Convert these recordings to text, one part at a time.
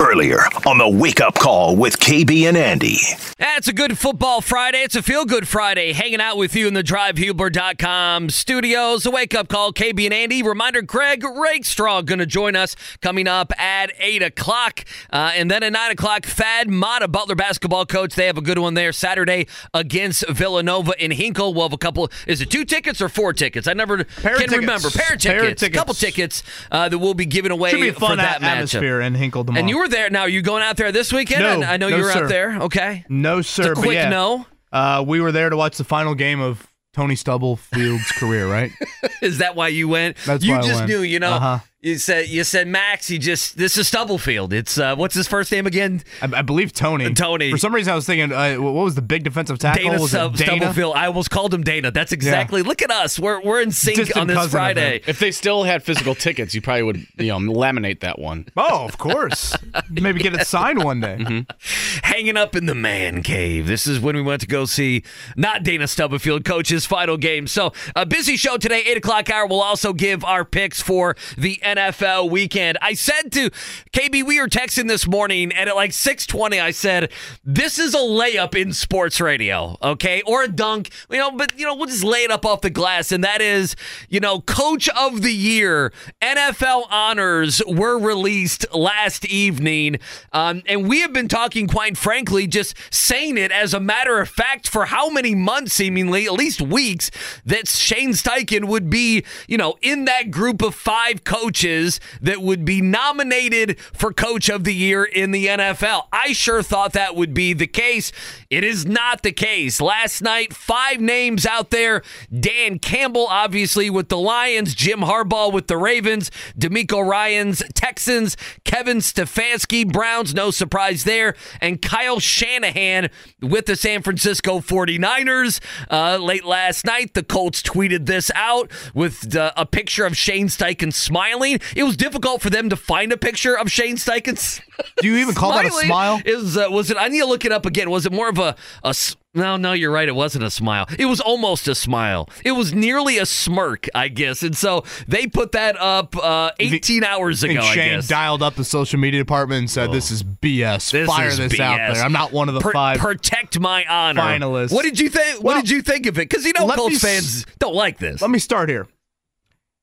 Earlier on the Wake Up Call with KB and Andy. That's a good football Friday. It's a feel good Friday. Hanging out with you in the drivehubler.com studios. The wake up call, KB and Andy. Reminder Greg Rakestraw going to join us coming up at 8 o'clock. Uh, and then at 9 o'clock, Thad Matta, Butler basketball coach. They have a good one there Saturday against Villanova in Hinkle. We'll have a couple. Is it two tickets or four tickets? I never Pair can remember. Pair of Pair tickets. A couple tickets. tickets uh, that we'll be giving away Should be a for fun that a- atmosphere matchup. in Hinkle tomorrow. And you were there. Now, are you going out there this weekend? No, I, I know no, you were sir. out there. Okay. No, sir. a quick yeah, no. Uh, we were there to watch the final game of Tony Stubblefield's career, right? Is that why you went? That's you why I just went. knew, you know. Uh-huh. You said you said Max. He just this is Stubblefield. It's uh, what's his first name again? I, I believe Tony. Tony. For some reason, I was thinking, uh, what was the big defensive tackle? Dana was Stub- Dana? Stubblefield. I almost called him Dana. That's exactly. Look at us. We're we're in sync Distant on this Friday. If they still had physical tickets, you probably would, you know, laminate that one. Oh, of course. Maybe get it signed one day. Mm-hmm. Hanging up in the man cave. This is when we went to go see not Dana Stubblefield coach his final game. So a busy show today. Eight o'clock hour. We'll also give our picks for the NFL weekend. I said to KB, we were texting this morning, and at like six twenty, I said, "This is a layup in sports radio, okay, or a dunk, you know." But you know, we'll just lay it up off the glass, and that is, you know, Coach of the Year NFL honors were released last evening, um, and we have been talking, quite frankly, just saying it as a matter of fact for how many months, seemingly, at least weeks, that Shane Steichen would be, you know, in that group of five coaches that would be nominated for Coach of the Year in the NFL. I sure thought that would be the case. It is not the case. Last night, five names out there. Dan Campbell, obviously, with the Lions, Jim Harbaugh with the Ravens, DeMeco Ryans, Texans, Kevin Stefanski, Browns, no surprise there, and Kyle Shanahan with the San Francisco 49ers. Uh, late last night, the Colts tweeted this out with uh, a picture of Shane Steichen smiling. It was difficult for them to find a picture of Shane Steichen. Do you even call that a smile? Is uh, was it? I need to look it up again. Was it more of a a? s- No, no, you're right. It wasn't a smile. It was almost a smile. It was nearly a smirk, I guess. And so they put that up uh, 18 hours ago. And I Shane guess. dialed up the social media department and said, "This is BS. This Fire is this out there. I'm not one of the Pr- five Protect my honor. finalists." What did you think? What Well, did you think of it? Because you know let me Colts s- fans don't like this. Let me start here.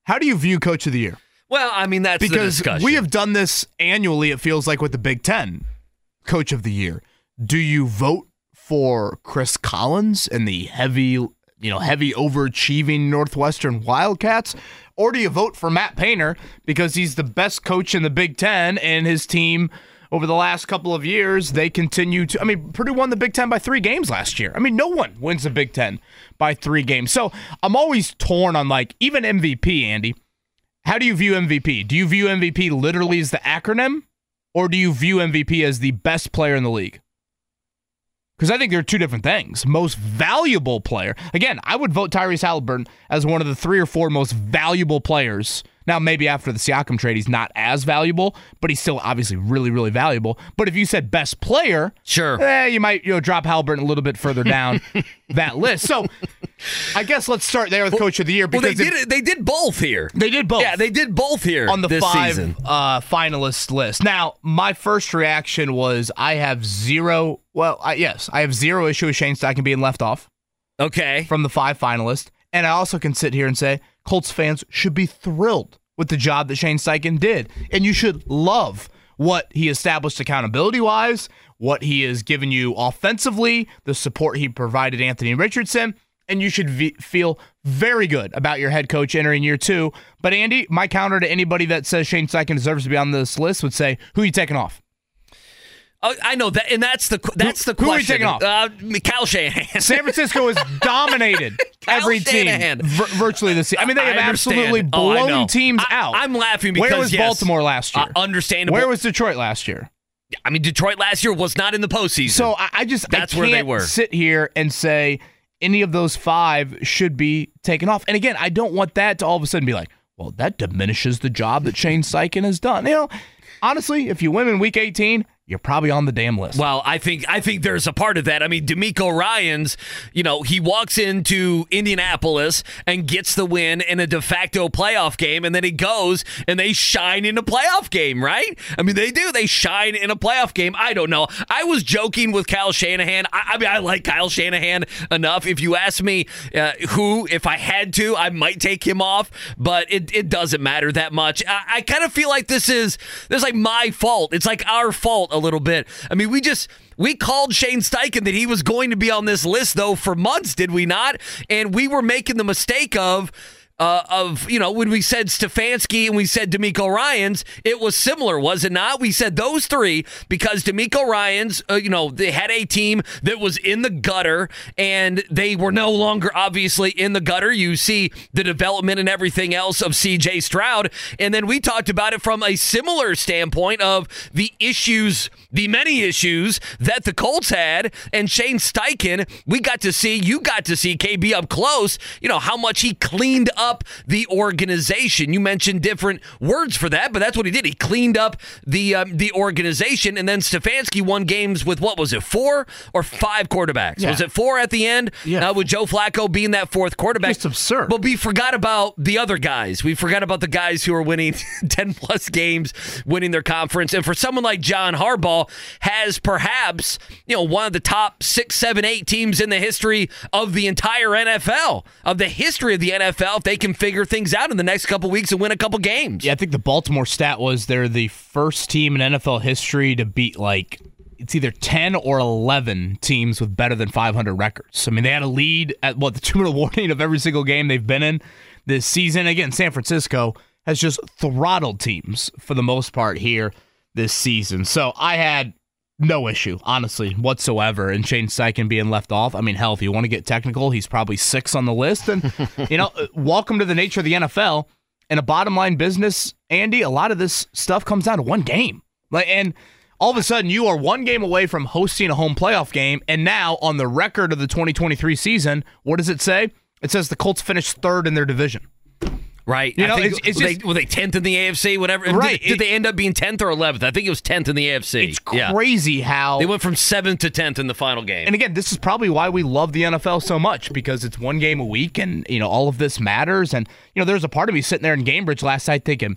How do you view Coach of the Year? well, I mean that's the Because discussion. we have done this annually. It feels like with the Big Ten, Coach of the Year. Do you vote for Chris Collins and the heavy, you know, heavy overachieving Northwestern Wildcats, or do you vote for Matt Painter because he's the best coach in the Big Ten and his team? Over the last couple of years, they continue to. I mean, Purdue won the Big Ten by three games last year. I mean, no one wins the Big Ten by three games. So I'm always torn on like even MVP, Andy. How do you view MVP? Do you view MVP literally as the acronym, or do you view MVP as the best player in the league? Because I think they're two different things. Most valuable player. Again, I would vote Tyrese Haliburton as one of the three or four most valuable players. Now, maybe after the Siakam trade, he's not as valuable, but he's still obviously really, really valuable. But if you said best player, sure. eh, you might you know drop Haliburton a little bit further down that list. So, I guess let's start there with Coach of the Year Well, because they if- did it. They did both here. they did both Yeah, they did both here on the this five season. uh, finalist list. Now, my first reaction was I have zero. Well, I, yes, I have zero issue with Shane Steichen being left off Okay. from the five finalists, and I also can sit here and say Colts fans should be thrilled with the job that Shane Steichen did, and you should love what he established accountability wise, what he has given you offensively, the support he provided Anthony Richardson. And you should v- feel very good about your head coach entering year two. But Andy, my counter to anybody that says Shane Steichen deserves to be on this list would say, "Who are you taking off?" Oh, I know that, and that's the that's the question. who are you question. taking off? Uh, Kyle Shanahan. San Francisco has dominated every Shanahan. team vir- virtually this season. I mean, they have absolutely Oh, blown teams I- out. I'm laughing because, where was yes, Baltimore last year? Uh, understandable. Where was Detroit last year? I mean, Detroit last year was not in the postseason. So I, I just That's I where they were. sit here and say any of those five should be taken off. And again, I don't want that to all of a sudden be like, well, that diminishes the job that Shane Steichen has done. You know, honestly, if you win in week 18, you're probably on the damn list. Well, I think I think there's a part of that. I mean, DeMeco Ryan's, you know, he walks into Indianapolis and gets the win in a de facto playoff game, and then he goes and they shine in a playoff game, right? I mean, they do. They shine in a playoff game. I don't know. I was joking with Kyle Shanahan. I, I mean, I like Kyle Shanahan enough. If you ask me uh, who, if I had to, I might take him off, but it, it doesn't matter that much. I, I kind of feel like this is this is like my fault. It's like our fault a little bit. I mean, we just we called Shane Steichen that he was going to be on this list though for months, did we not? And we were making the mistake of uh, of you know when we said Stefanski and we said DeMeco Ryan's, it was similar, was it not? We said those three because DeMeco Ryan's, uh, you know, they had a team that was in the gutter and they were no longer obviously in the gutter. You see the development and everything else of C.J. Stroud, and then we talked about it from a similar standpoint of the issues, the many issues that the Colts had, and Shane Steichen. We got to see, you got to see KB up close. You know how much he cleaned up the organization. You mentioned different words for that, but that's what he did. He cleaned up the um, the organization, and then Stefanski won games with what was it, four or five quarterbacks? Yeah. Was it four at the end? Yeah. Uh, with Joe Flacco being that fourth quarterback. Just absurd. But we forgot about the other guys. We forgot about the guys who are winning 10 plus games, winning their conference. And for someone like John Harbaugh, has perhaps, you know, one of the top six, seven, eight teams in the history of the entire NFL, of the history of the NFL, if they can figure things out in the next couple weeks and win a couple games. Yeah, I think the Baltimore stat was they're the first team in NFL history to beat like it's either 10 or 11 teams with better than 500 records. I mean, they had a lead at what the two minute warning of every single game they've been in this season. Again, San Francisco has just throttled teams for the most part here this season. So I had no issue, honestly, whatsoever, in Shane Steichen being left off. I mean, hell, if you want to get technical, he's probably six on the list. And, you know, uh, welcome to the nature of the NFL. In a bottom line business, Andy, a lot of this stuff comes down to one game. Like, and all of a sudden, you are one game away from hosting a home playoff game. And now, on the record of the 2023 season, what does it say? It says the Colts finished third in their division. Right. You I know, think- it's- it's were, just- they, were they 10th in the AFC, whatever? Did- Right. Did, It- they end up being 10th or 11th? I think it was 10th in the AFC. It's Yeah. crazy how They went from 7th to 10th in the final game. and again, this is probably why we love the NFL so much because it's one game a week, and you know all of this matters. And you know, there's a part of me sitting there in Gainbridge last night thinking,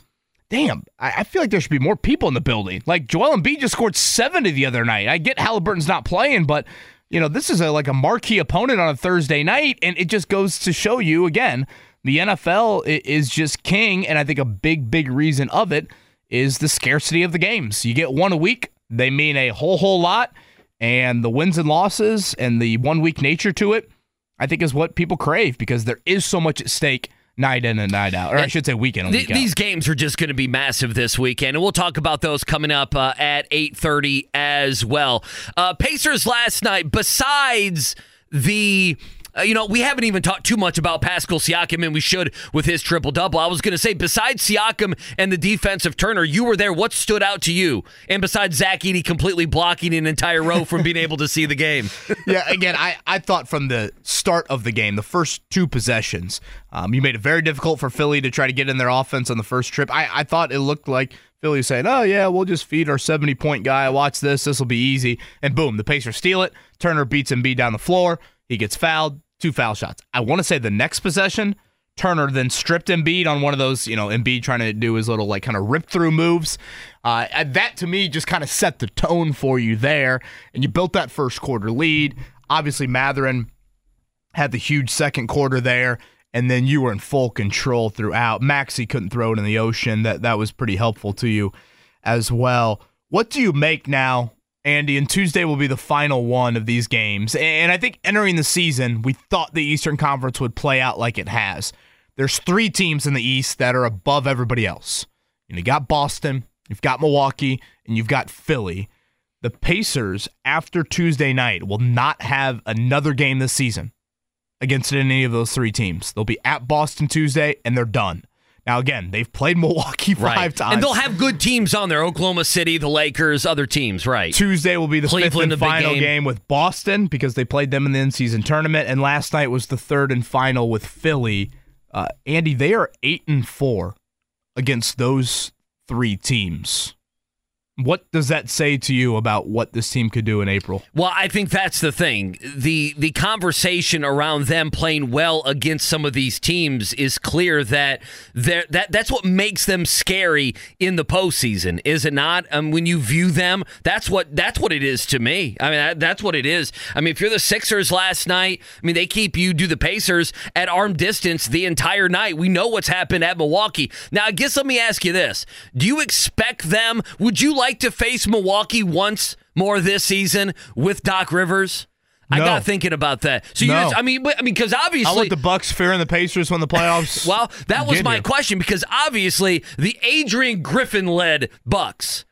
"Damn, I, I feel like there should be more people in the building." Like Joel Embiid just scored seventy the other night. I get Haliburton's not playing, but you know this is a, like a marquee opponent on a Thursday night, and it just goes to show you again the NFL is just king, and I think a big, big reason of it is the scarcity of the games. You get one a week, they mean a whole, whole lot and the wins and losses and the one week nature to it, I think is what people crave because there is so much at stake night in and night out, or I should say week in Th- week out. these games are just going to be massive this weekend, and we'll talk about those coming up uh, at eight thirty as well. Uh, Pacers last night. Besides the. Uh, you know, we haven't even talked too much about Pascal Siakam, and we should with his triple double. I was going to say, besides Siakam and the defensive Turner, you were there. What stood out to you? And besides Zach Edey completely blocking an entire row from being able to see the game. yeah, again, I, I thought from the start of the game, the first two possessions, um, you made it very difficult for Philly to try to get in their offense on the first trip. I, I thought it looked like Philly saying, oh, yeah, we'll just feed our 70 point guy. Watch this. This will be easy. And boom, the Pacers steal it. Turner beats Embiid down the floor. He gets fouled. Two foul shots. I want to say the next possession, Turner then stripped Embiid on one of those, you know, Embiid trying to do his little like kind of rip through moves. Uh, that to me just kind of set the tone for you there, and you built that first quarter lead. Obviously, Mathurin had the huge second quarter there, and then you were in full control throughout. Maxey couldn't throw it in the ocean. That that was pretty helpful to you as well. What do you make now, Andy? And Tuesday will be the final one of these games. And I think entering the season, we thought the Eastern Conference would play out like it has. There's three teams in the East that are above everybody else. You, you got Boston, you've got Milwaukee, and you've got Philly. The Pacers, after Tuesday night, will not have another game this season against any of those three teams. They'll be at Boston Tuesday, and they're done Now, again, they've played Milwaukee five right. times. And they'll have good teams on there Oklahoma City, the Lakers, other teams, right? Tuesday will be the Cleveland, fifth and big final game. game. with Boston because they played them in the in-season tournament, and last night was the third and final with Philly. Uh, Andy, they are eight and four against those three teams. What does that say to you about what this team could do in April? Well, I think that's the thing. The the conversation around them playing well against some of these teams is clear that that that's what makes them scary in the postseason, is it not? Um, when you view them, that's what that's what it is to me. I mean, that, that's what it is. I mean, if you're the Sixers last night, I mean, they keep you do the Pacers at arm distance the entire night. We know what's happened at Milwaukee. Now, I guess let me ask you this: Do you expect them? Would you like to face Milwaukee once more this season with Doc Rivers? I No. got thinking about that. So you, No. just, I mean, I mean, because I obviously, want the Bucks fearing the Pacers when the playoffs. well, that was my here. question because obviously the Adrian Griffin led Bucks.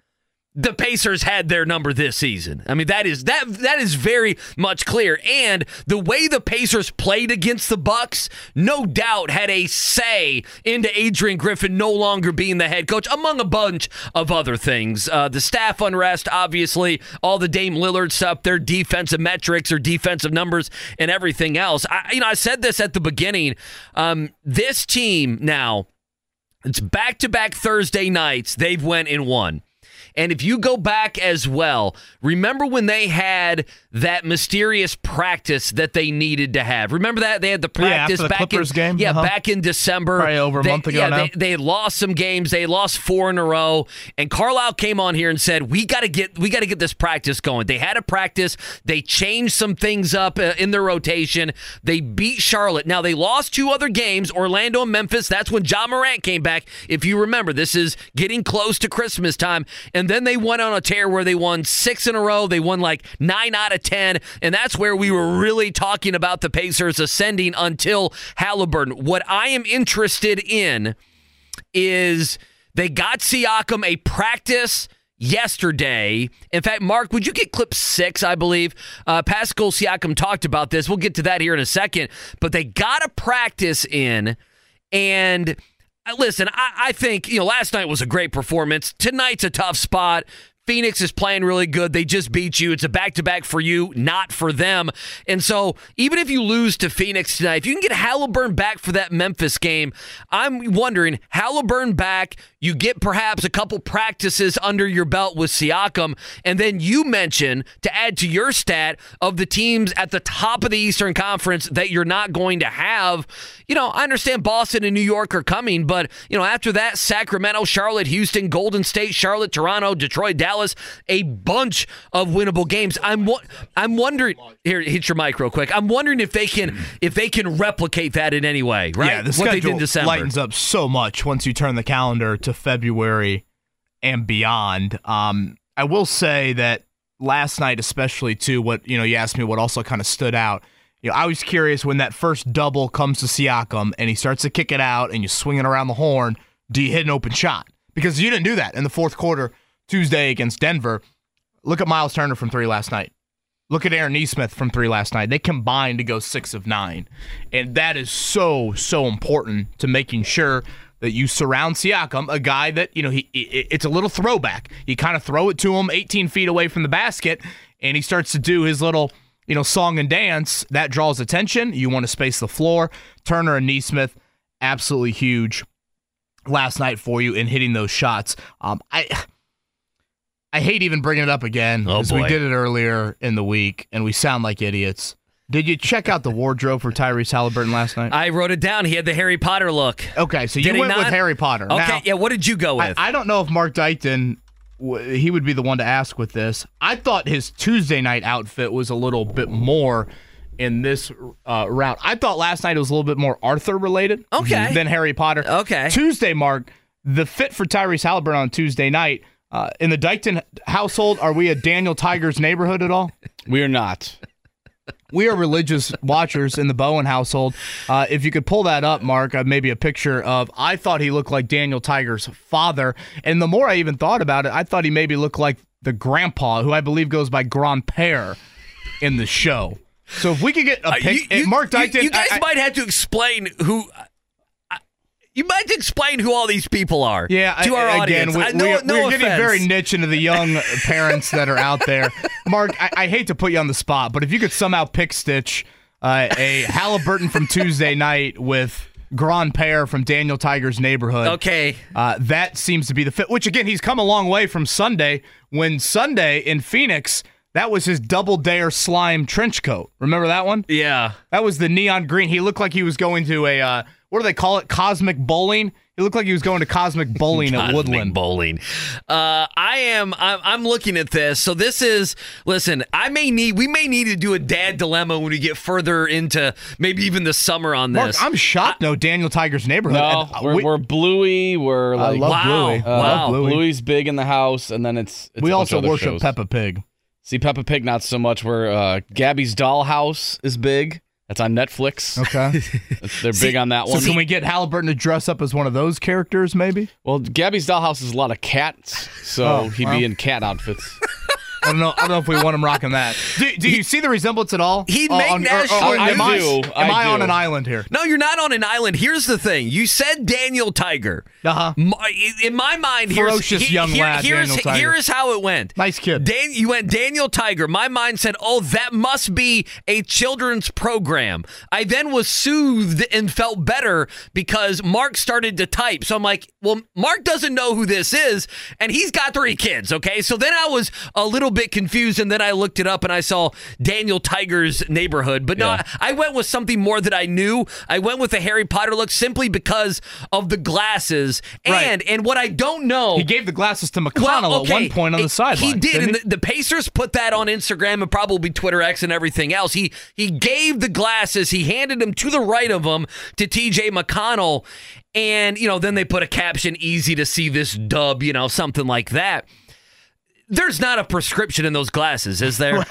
The Pacers had their number this season. I mean that is that that is very much clear and the way the Pacers played against the Bucks no doubt had a say into Adrian Griffin no longer being the head coach among a bunch of other things. Uh, the staff unrest obviously all the Dame Lillard stuff their defensive metrics or defensive numbers and everything else. I you know I said this at the beginning um, this team now it's back to back Thursday nights. They've went and won. And if you go back as well, remember when they had that mysterious practice that they needed to have? Remember that they had the Yeah, practice the back Clippers in game? yeah Uh-huh. back in December, Probably over a They- month ago Yeah, now. they, they lost some games. They lost four in a row, and Carlisle came on here and said, "We got to get we got to get this practice going." They had a practice. They changed some things up uh, in their rotation. They beat Charlotte. Now they lost two other games, Orlando and Memphis. That's when John Morant came back. If you remember, this is getting close to Christmas time, and then they went on a tear where they won six in a row. They won like nine out of ten, and that's where we were really talking about the Pacers ascending until Haliburton. What I am interested in is they got Siakam a practice yesterday. In fact, Mark, would you get clip six? I believe uh, Pascal Siakam talked about this. We'll get to that here in a second. But they got a practice in, and listen, I, I think you know last night was a great performance. Tonight's a tough spot. Phoenix is playing really good. They just beat you. It's a back to back for you, not for them. And so, even if you lose to Phoenix tonight, if you can get Haliburton back for that Memphis game, I'm wondering Haliburton back, you get perhaps a couple practices under your belt with Siakam, and then you mention to add to your stat of the teams at the top of the Eastern Conference that you're not going to have. You know, I understand Boston and New York are coming, but, you know, after that, Sacramento, Charlotte, Houston, Golden State, Charlotte, Toronto, Detroit, Dallas, a bunch of winnable games. I'm I'm wondering here hit your mic real quick. I'm wondering if they can if they can replicate that in any way, right? Yeah, the what they did schedule in December. lightens up so much once you turn the calendar to February and beyond. Um, I will say that last night, especially too, what you know, you asked me what also kind of stood out. You know, I was curious when that first double comes to Siakam and he starts to kick it out and you swing it around the horn. Do you hit an open shot? Because you didn't do that in the fourth quarter Tuesday against Denver. Look at Miles Turner from three last night. Look at Aaron Nesmith from three last night. They combined to go six of nine. And that is so, so important to making sure that you surround Siakam, a guy that, you know, he, it's a little throwback. You kind of throw it to him 18 feet away from the basket, and he starts to do his little, you know, song and dance. That draws attention. You want to space the floor. Turner and Nesmith, absolutely huge last night for you in hitting those shots. Um, I. I hate even bringing it up again Oh, because we did it earlier in the week and we sound like idiots. Did you check out the wardrobe for Tyrese Haliburton last night? I wrote it down. He had the Harry Potter look. okay, so you he went not? with Harry Potter. Okay, Now, yeah. What did you go with? I don't know if Mark Dykton, he would be the one to ask with this. I thought his Tuesday night outfit was a little bit more in this uh, route. I thought last night it was a little bit more Arthur related Okay. than Harry Potter. Okay. Tuesday, Mark, the fit for Tyrese Haliburton on Tuesday night. Uh, in the Dykton household, are we a Daniel Tiger's neighborhood at all? We are not. We are religious watchers in the Bowen household. Uh, if you could pull that up, Mark, uh, maybe a picture of. I thought he looked like Daniel Tiger's father, and the more I even thought about it, I thought he maybe looked like the grandpa, who I believe goes by Grandpere in the show. So if we could get a Uh, you, you- Mark you- Dykton, You, guys I- I- might have to explain who. You might explain who all these people are. Yeah, to our I- audience. Again, I, we, no, we're, no we're getting very niche into the young parents that are out there. Mark, I, I hate to put you on the spot, but if you could somehow pick stitch uh, a Haliburton from Tuesday night with Grandpere from Daniel Tiger's neighborhood. Okay. Uh, that seems to be the fit. Which again, he's come a long way from Sunday. When Sunday in Phoenix, that was his double dare slime trench coat. Remember that one? Yeah. That was the neon green. He looked like he was going to a uh, what do they call it? Cosmic bowling. He looked like he was going to cosmic bowling at Woodland. bowling. Uh, I am. I'm, I'm looking at this. So this is. Listen, I may need. We may need to do a dad dilemma when we get further into maybe even the summer on Mark, this. I'm shocked. No, Daniel Tiger's neighborhood. No, And, uh, we're, we, we're Bluey. We're I like love Wow. Bluey. Uh, wow. Bluey. Bluey's big in the house, and then it's, it's we a bunch also other worship shows. Peppa Pig. See, Peppa Pig not so much. Where uh, Gabby's Dollhouse is big. That's on Netflix. Okay. They're big on that one. so one. can we get Haliburton to dress up as one of those characters, maybe? well, Gabby's Dollhouse is a lot of cats, so Oh, he'd well. be in cat outfits. I don't know. I don't know if we want him rocking that. Do, do you see the resemblance at all? He'd Uh, make on- or- or- national or I am I, do. Am I, I on an island here? no, you're not on an island. Here's the thing. You said Daniel Tiger. Uh-huh. In my mind, here's, Ferocious he- young here- lad, Here's, Tiger. here's how it went. Nice kid. Dan, you went Daniel Tiger. My mind said, "Oh, that must be a children's program." I then was soothed and felt better because Mark started to type. So I'm like, "Well, Mark doesn't know who this is, and he's got three kids." Okay, so then I was a little bit confused, and then I looked it up and I saw Daniel Tiger's neighborhood. But no, Yeah. I, went with something more that I knew. I went with the Harry Potter look simply because of the glasses Right. and and what I don't know. He gave the glasses to McConnell at one point on the He- sideline. He did, and he? the, the Pacers put that on Instagram and probably Twitter X and everything else. He he gave the glasses, he handed them to the right of him to TJ McConnell, and you know then they put a caption, "Easy to see this dub," you know something like that. There's not a prescription in those glasses, is there?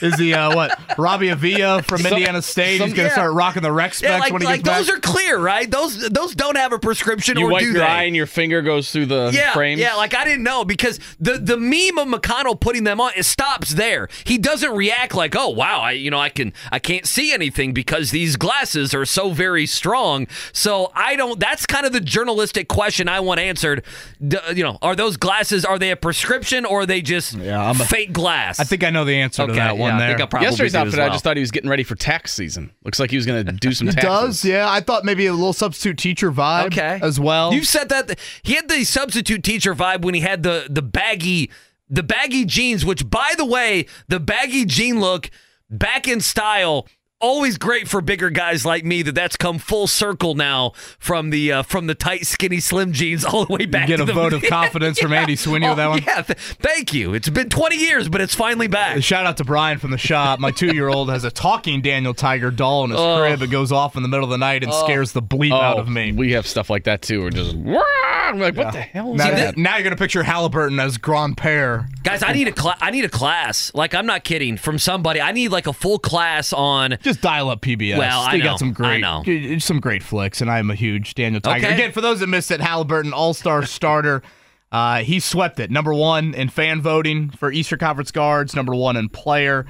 Is he uh, what? Robbie Avila from Some- Indiana State. some- He's going to yeah. start rocking the rec specs yeah, like, when he like gets those back. are clear, right? Those those don't have a prescription, You or wipe do your they? eye and your finger goes through the yeah, frames. Yeah, like I didn't know because the the meme of McConnell putting them on it stops there. He doesn't react like, "Oh wow, I you know I can I can't see anything because these glasses are so very strong." So I don't. That's kind of the journalistic question I want answered. D- you know, are those glasses are they a prescription or are they just yeah, I'm a- fake glass? I think I know the answer okay, to that one yeah, I there. think I probably Yesterday's outfit, as I just thought he was getting ready for tax season. Looks like he was going to do some it taxes. does, yeah. I thought maybe a little substitute teacher vibe okay as well. You said that he had the substitute teacher vibe when he had the the baggy the baggy jeans, which by the way, the baggy jean look back in style. Always great for bigger guys like me. That that's come full circle now from the uh, from the tight, skinny, slim jeans all the way back. get to a the, vote of confidence from Andy Sweeney with that one? Yeah, th- thank you. It's been 20 years, but it's finally back. Shout out to Brian from the shop. My two year old has a talking Daniel Tiger doll in his crib. It goes off in the middle of the night and scares the bleep out of me. Oh, We have stuff like that too. We're just, "Wah!" I'm like, what the hell is now, that? now you're gonna picture Haliburton as Grandpere. Guys, I need a cla- I need a class. Like I'm not kidding. From somebody, I need like a full class on Just dial up PBS. Well, I they know, got some great, I know. some great flicks, and I'm a huge Daniel Tiger. Okay. Again, for those that missed it, Haliburton All Star starter. Uh, he swept it. Number one in fan voting for Eastern Conference guards. Number one in player.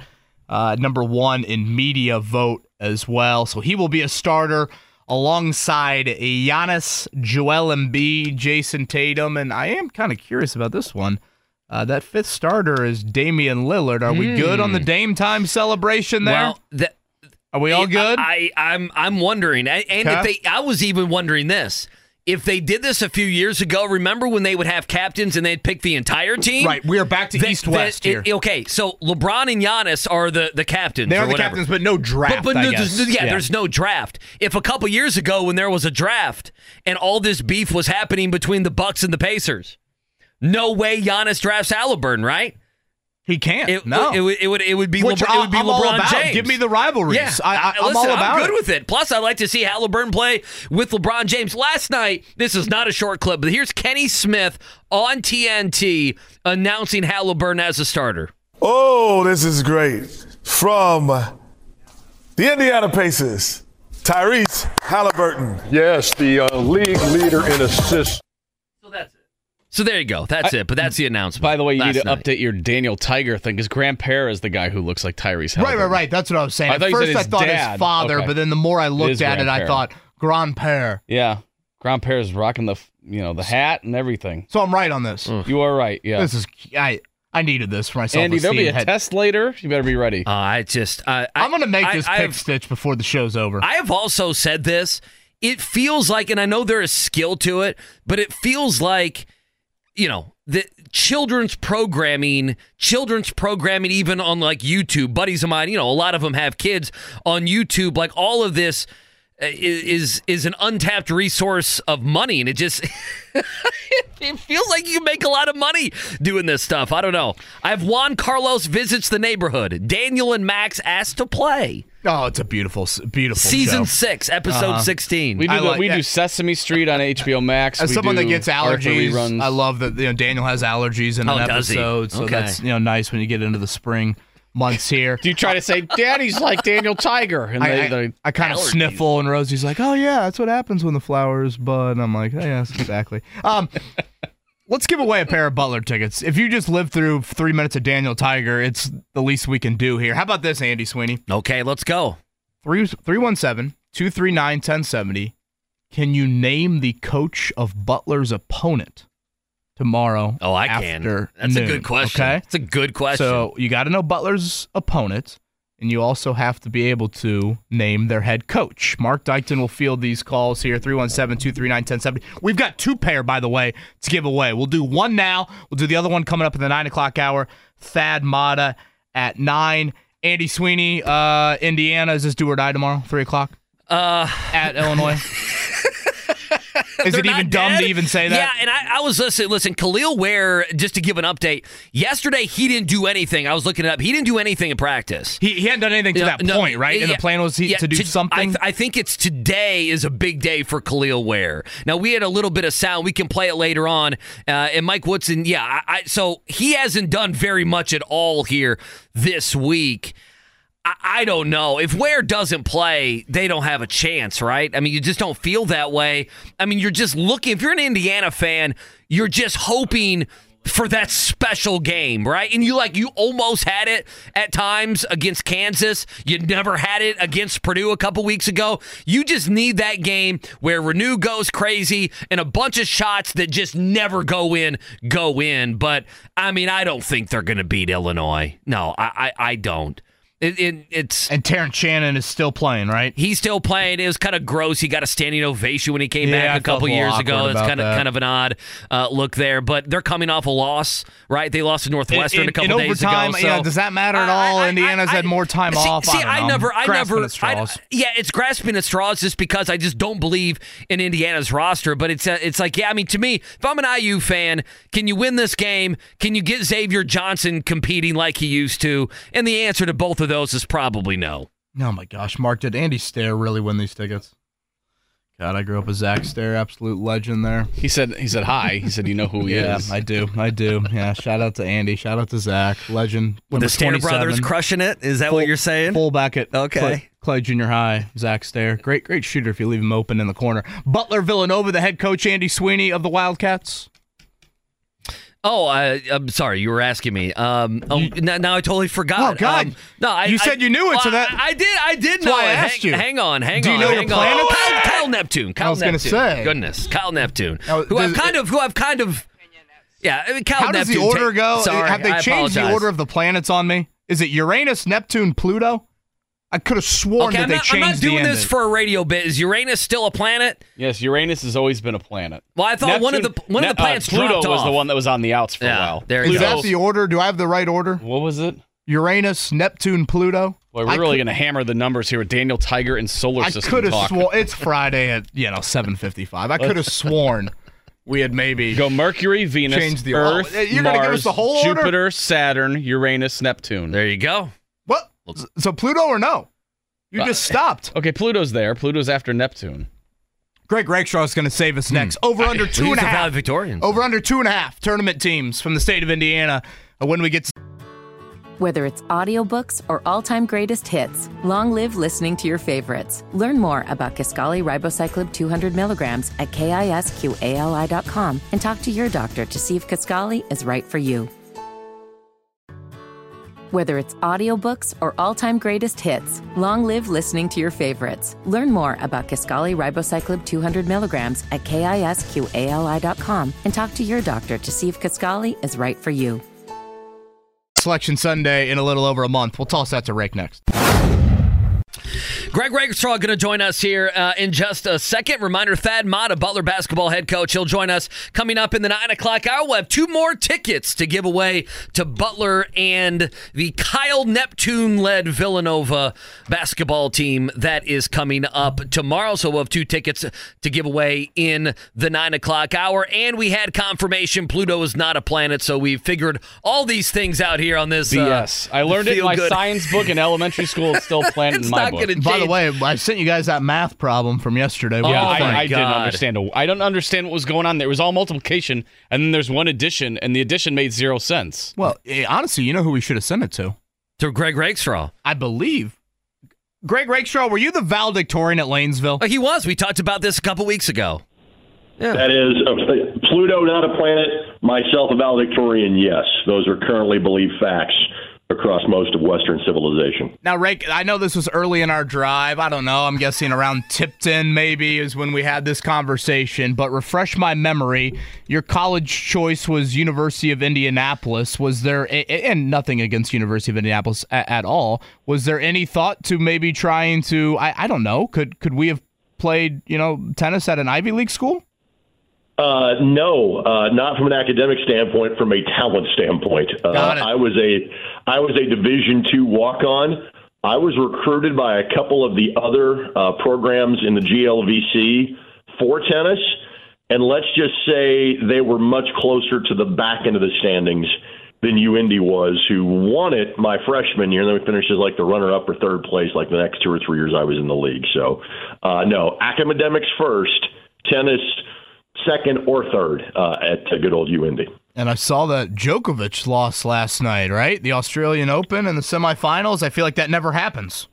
Uh, number one in media vote as well. So he will be a starter alongside Giannis, Joel Embiid, Jayson Tatum, and I am kind of curious about this one. Uh, that fifth starter is Damian Lillard. Are we good on the Dame time celebration there? well, that Are we all good? I, I am I'm wondering, and if they, I was even wondering this. If they did this a few years ago, remember when they would have captains and they'd pick the entire team? Right, we are back to That- East West here. it- okay, so LeBron and Giannis are the the captains. They're the whatever. captains, but no draft. But, but I no, guess. there's- yeah, there's no draft. If a couple years ago, when there was a draft and all this beef was happening between the Bucks and the Pacers, no way Giannis drafts Haliburton, right? He can't. It, no, it, would it would it would be Which LeBron, it would be I'm all LeBron about. James. Give me the rivalries. Yeah, I, I, I'm listen, all about I'm good it. with it. Plus, I like to see Haliburton play with LeBron James. Last night, this is not a short clip, but here's Kenny Smith on TNT announcing Haliburton as a starter. Oh, this is great. From the Indiana Pacers, Tyrese Haliburton. Yes, the uh, league leader in assists. So that's it. So there you go. That's it. But that's the announcement. By the way, you need to night. update your Daniel Tiger thing because Grandpere is the guy who looks like Tyrese Right, Haliburton. right, right. That's what I was saying. I At thought you said first, I thought dad. his father, Okay. but then the more I looked is at it, I thought Grandpere. Yeah, Grandpere is rocking the you know the hat and everything. So I'm right on this. You are right. Yeah. This is I I needed this for myself. Andy, there'll be a test later. You better be ready. Uh, I just, I, I'm gonna make I- this I pick have- stitch before the show's over. I have also said this. It feels like, and I know there is skill to it, but it feels like, you know, the children's programming, children's programming, even on like YouTube. Buddies of mine, you know, a lot of them have kids on YouTube. Like all of this uh, is is, is an untapped resource of money, and it just. it feels like you make a lot of money doing this stuff. I don't know. I have Juan Carlos visits the neighborhood. Daniel and Max asked to play. Oh, it's a beautiful, beautiful Season show. six, episode sixteen. we do the, like- we yeah. do Sesame Street on HBO Max. As We someone that gets allergies. I love that you know Daniel has allergies in Oh, an episode, so Okay. that's you know nice when you get into the spring months here. Do you try to say Daddy's like Daniel Tiger? And I, they, I, kind of sniffle, and Rosie's like, "Oh yeah, that's what happens when the flowers bud." And I'm like, oh, "Yes, exactly." Um, let's give away a pair of Butler tickets. If you just lived through three minutes of Daniel Tiger, it's the least we can do here. How about this, Andy Sweeney? Okay, let's go. 317 239 1070. Can you name the coach of Butler's opponent tomorrow? Oh, I can. That's a good question. Okay. It's a good question. So you got to know Butler's opponent, and you also have to be able to name their head coach. Mark Dykton will field these calls here 317 239 1070. We've got two pair, by the way, to give away. We'll do one now, we'll do the other one coming up in the 9 o'clock hour. Thad Matta at 9. Andy Sweeney, uh, Indiana. Is this do or die tomorrow, 3 o'clock? uh, At Illinois. Is it even dumb dead? to even say that? Yeah, and I, I was listening. Listen, Kel'el Ware, just to give an update, yesterday he didn't do anything. I was looking it up. He didn't do anything in practice. He, he hadn't done anything to No, that no, point, right? And the plan was he, yeah, to do something. I, th- I think it's today is a big day for Kel'el Ware. Now we had a little bit of sound. We can play it later on. Uh, and Mike Woodson, yeah. I, I, so he hasn't done very much at all here this week. I, don't know. If Ware doesn't play, they don't have a chance, right? I mean, you just don't feel that way. I mean, you're just looking. If you're an Indiana fan, you're just hoping for that special game, right? And you like you almost had it at times against Kansas. You never had it against Purdue a couple weeks ago. You just need that game where Reneau goes crazy and a bunch of shots that just never go in go in. But I mean, I don't think they're going to beat Illinois. No, I I, I don't. It, it, it's and Terrence Shannon is still playing, right? He's still playing. It was kind of gross. He got a standing ovation when he came Yeah, back a couple a years ago. awkward It's kind of that. kind of an odd uh, look there, but they're coming off a loss, right? They lost to Northwestern in, a couple in days overtime, ago. you know, So does that matter at all? I- Indiana's I- had more time see, off. See, I, don't I never, I Grasping never, at straws. I, yeah, it's grasping at straws just because I just don't believe in Indiana's roster. But it's uh, it's like, yeah, I mean, to me, if I'm an IU fan, can you win this game? Can you get Xavier Johnson competing like he used to? And the answer to both of those is probably no. Oh my gosh, Mark, did Andy Stair really win these tickets? God, I grew up with Zach Stair, absolute legend there. he said he said hi. He said you know who he yeah, is. I do. I do. Yeah, shout out to Andy. Shout out to Zach, legend. number the Stair brothers crushing it. Is that Full- what you're saying? Fullback at Okay. Clay, Clay Junior High, Zach Stair. Great, great shooter if you leave him open in the corner. Butler Villanova, the head coach Andy Sweeney of the Wildcats. Oh, I, I'm sorry. You were asking me. Um, oh, now, now I totally forgot. Oh, God. Um, no, I, You said I- you knew it, so that- I, I did. I did know I asked hang, you. hang on. Hang Do you on. know your hang on. planets? Oh, Kyle, Kyle Neptune. Kyle was gonna say. Goodness, Kyle Neptune. Now, who I've kind of, who I've kind of, yeah. I mean, Kyle How does the order ta- go? Sorry, Have they I changed the order of the planets on me? Is it Uranus, Neptune, Pluto? I could have sworn Okay, that I'm they not, I'm not doing this for a radio bit. Is Uranus still a planet? Yes, Uranus has always been a planet. Well, I thought one of the Neptune- one of the Ne- uh, planets Pluto dropped was the one that was on the outs for Yeah, a while. there you Is go. that the order? Do I have the right order? What was it? Uranus, Neptune, Pluto. Boy, we're I really could- going to hammer the numbers here with Daniel Tiger and solar I system could have talk. sworn it's Friday at you know seven fifty five. I could have sworn we had maybe Go Mercury, Venus, Change the- Earth, oh, you're Mars, give us the whole order? Jupiter, Saturn, Uranus, Neptune. There you go. What? So Pluto or no? You Uh, just stopped. Okay, Pluto's there. Pluto's after Neptune. Greg Rakestraw is going to save us next. Over under two He's and a the Over under two and a half tournament teams from the state of Indiana. Uh, When we get to Whether it's audiobooks or all-time greatest hits, long live listening to your favorites. Learn more about Kisqali Ribociclib 200 milligrams at kisqali.com and talk to your doctor to see if Kisqali is right for you. Whether it's audiobooks or all-time greatest hits, long live listening to your favorites. Learn more about Kisqali Ribociclib 200 milligrams at kisqali.com and talk to your doctor to see if Kisqali is right for you. Selection Sunday in a little over a month. We'll toss that to Rake next. Greg Rakestraw going to join us here uh, in just a second. Reminder Thad Matta, Butler basketball head coach. He'll join us coming up in the 9 o'clock hour. We'll have two more tickets to give away to Butler and the Kyle Neptune led Villanova basketball team that is coming up tomorrow. So we'll have two tickets to give away in the 9 o'clock hour. And we had confirmation Pluto is not a planet. So we figured all these things out here on this. BS. Uh, I learned it in my feel-good- science book in elementary school. It's still planet It's in my not book. gonna By the change. way, I sent you guys that math problem from yesterday. What Yeah, I. I didn't God. understand. A, I don't understand what was going on. There It was all multiplication, and then there's one addition, and the addition made zero sense. well, eh, honestly, you know who we should have sent it to? to Greg Rakestraw. I believe. Greg Rakestraw, were you the valedictorian at Lanesville? Oh, he was. We talked about this a couple weeks ago. That is uh, Pluto, not a planet. Myself, a valedictorian. Yes, those are currently believed facts across most of Western civilization. Now, Rake, I know this was early in our drive. I don't know. I'm guessing around Tipton, maybe, is when we had this conversation. But refresh my memory. Your college choice was University of Indianapolis. Was there, a- and nothing against University of Indianapolis at, at all, was there any thought to maybe trying to, I, I don't know, could, could we have played, you know, tennis at an Ivy League school? Uh, no, uh, not from an academic standpoint. From a talent standpoint, uh. I was a I was a Division two walk on. I was recruited by a couple of the other uh, programs in the GLVC for tennis, and let's just say they were much closer to the back end of the standings than UIndy was, who won it my freshman year, and then we finished as like the runner up or third place like the next two or three years I was in the league. So, uh, no, academics first, tennis second or third uh, at uh, good old UIndy. And I saw that Djokovic lost last night, right? The Australian Open and the semifinals. I feel like that never happens.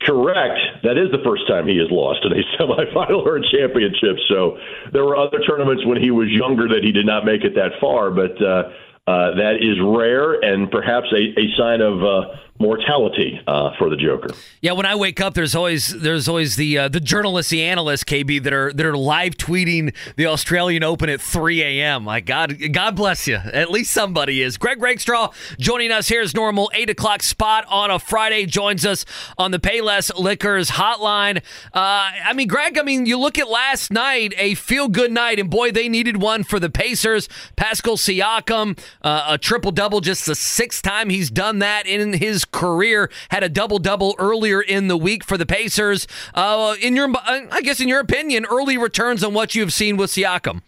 Correct. That is the first time he has lost in a semifinal or a championship. So there were other tournaments when he was younger that he did not make it that far, but uh, uh, that is rare and perhaps a, a sign of uh, mortality uh, for the Joker. Yeah, when I wake up, there's always there's always the uh, the journalists, the analysts, KB, that are that are live tweeting the Australian Open at 3 a.m. Like God, God bless you. At least somebody is. Greg Rakestraw joining us here as normal, eight o'clock spot on a Friday. Joins us on the Payless Liquors hotline. Uh, I mean, Greg. I mean, you look at last night, a feel good night, and boy, they needed one for the Pacers. Pascal Siakam, uh, a triple double, just the sixth time he's done that in his career. Had a double double earlier in the week for the Pacers. Uh, in your, I guess, in your opinion, early returns on what you've seen with Siakam.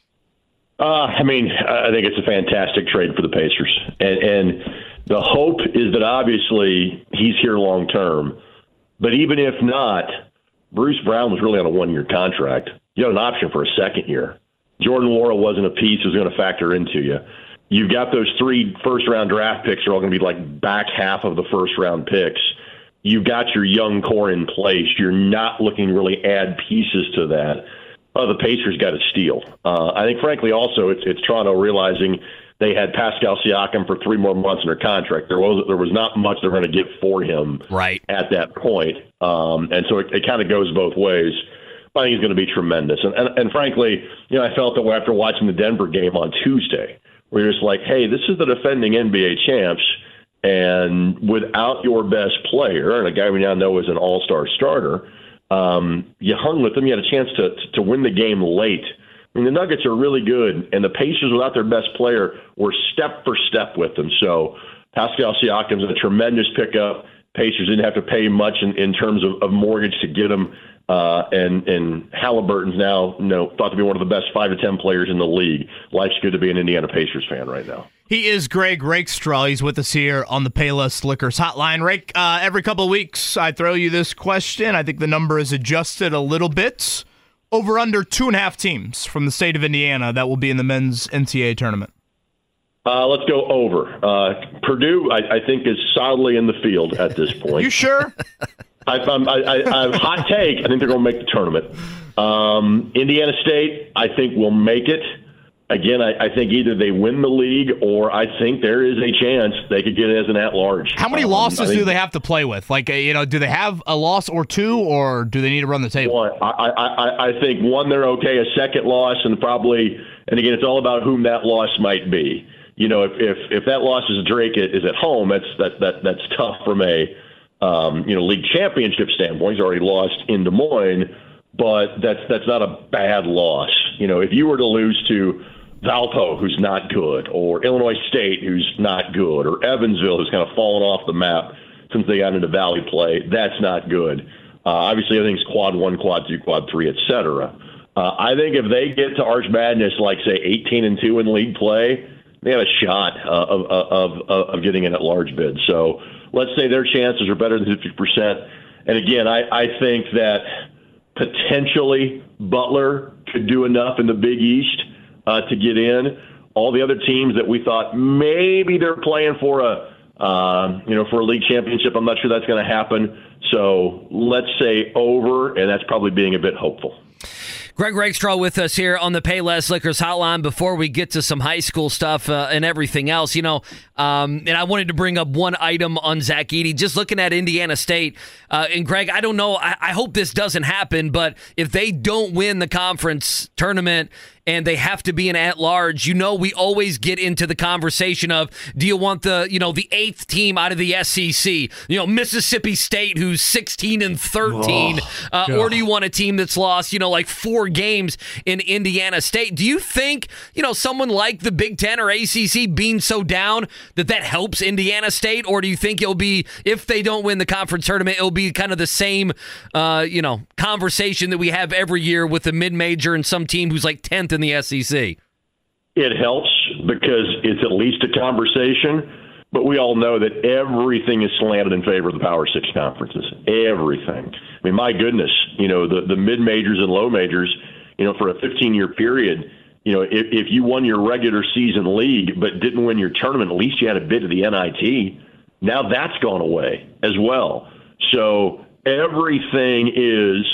Uh, I mean, I think it's a fantastic trade for the Pacers, and, and the hope is that obviously he's here long term. But even if not, Bruce Brown was really on a one-year contract. You had an option for a second year. Jordan Laurel wasn't a piece; that was going to factor into you. You've got those three first-round draft picks are all going to be like back half of the first-round picks. You've got your young core in place. You're not looking to really add pieces to that uh, the Pacers got to steal. Uh, I think, frankly, also it's, it's Toronto realizing they had Pascal Siakam for three more months in their contract. There was there was not much they're going to get for him Right. at that point, um, and so it, it kind of goes both ways. I think he's going to be tremendous, and, and and frankly, you know, I felt that way after watching the Denver game on Tuesday, where you're just like, hey, this is the defending NBA champs. And without your best player, and a guy we now know is an all star starter, um, you hung with them. You had a chance to to win the game late. I mean, the Nuggets are really good, and the Pacers, without their best player, were step for step with them. So Pascal Siakam's a tremendous pickup. Pacers didn't have to pay much in, in terms of, of mortgage to get him. Uh, and and Haliburton's now you know thought to be one of the best five to ten players in the league. Life's good to be an Indiana Pacers fan right now. He is Greg Rakestraw. He's with us here on the Payless Liquors Hotline. Rake, uh, every couple of weeks I throw you this question. I think the number is adjusted a little bit. Over under two and a half teams from the state of Indiana that will be in the men's NCAA tournament. Uh, let's go over. Uh, Purdue, I, I think, is solidly in the field at this point. You sure? I, I'm, I, I, I hot take. I think they're going to make the tournament. Um, Indiana State, I think, will make it. again, I, I think either they win the league or I think there is a chance they could get it as an at large. How many Um, losses do they have to play with? Like, you know, do they have a loss or two, or do they need to run the table? One, I, I, think one they're okay. A second loss, and probably, and again, it's all about whom that loss might be. You know, if if, if that loss is Drake is at home, that's that that that's tough for a um, you know league championship standpoint. He's already lost in Des Moines, but that's that's not a bad loss. You know, if you were to lose to Valpo, who's not good, or Illinois State, who's not good, or Evansville, who's kind of fallen off the map since they got into Valley play, that's not good. Uh, obviously, everything's quad one, quad two, quad three, et cetera. Uh, I think if they get to Arch Madness, like say 18 and two in league play, they have a shot uh, of, of of of getting in at large bid. So let's say their chances are better than 50 percent. And again, I, I think that potentially Butler could do enough in the Big East uh, to get in. All the other teams that we thought maybe they're playing for a um, you know for a league championship, I'm not sure that's going to happen. So let's say over, and that's probably being a bit hopeful. Greg Rakestraw with us here on the Payless Liquors Hotline. Before we get to some high school stuff uh, and everything else, you know, um, and I wanted to bring up one item on Zach Edey. Just looking at Indiana State, uh, and Greg, I don't know. I, I hope this doesn't happen, but if they don't win the conference tournament and they have to be an at large, you know, we always get into the conversation of do you want the you know the eighth team out of the SEC, you know, Mississippi State who's sixteen and thirteen, uh, or do you want a team that's lost you know like four games in Indiana State? Do you think you know someone like the Big Ten or ACC being so down that that helps Indiana State, or do you think it'll be if they don't win the conference tournament, it'll be kind of the same uh, you know conversation that we have every year with the mid major and some team who's like tenth in the SEC? It helps because it's at least a conversation, but we all know that everything is slanted in favor of the Power Six conferences. Everything. I mean, my goodness, you know, the, the mid majors and low majors, you know, for a 15 year period, you know, if, if you won your regular season league but didn't win your tournament, at least you had a bid to the NIT. Now that's gone away as well. So everything is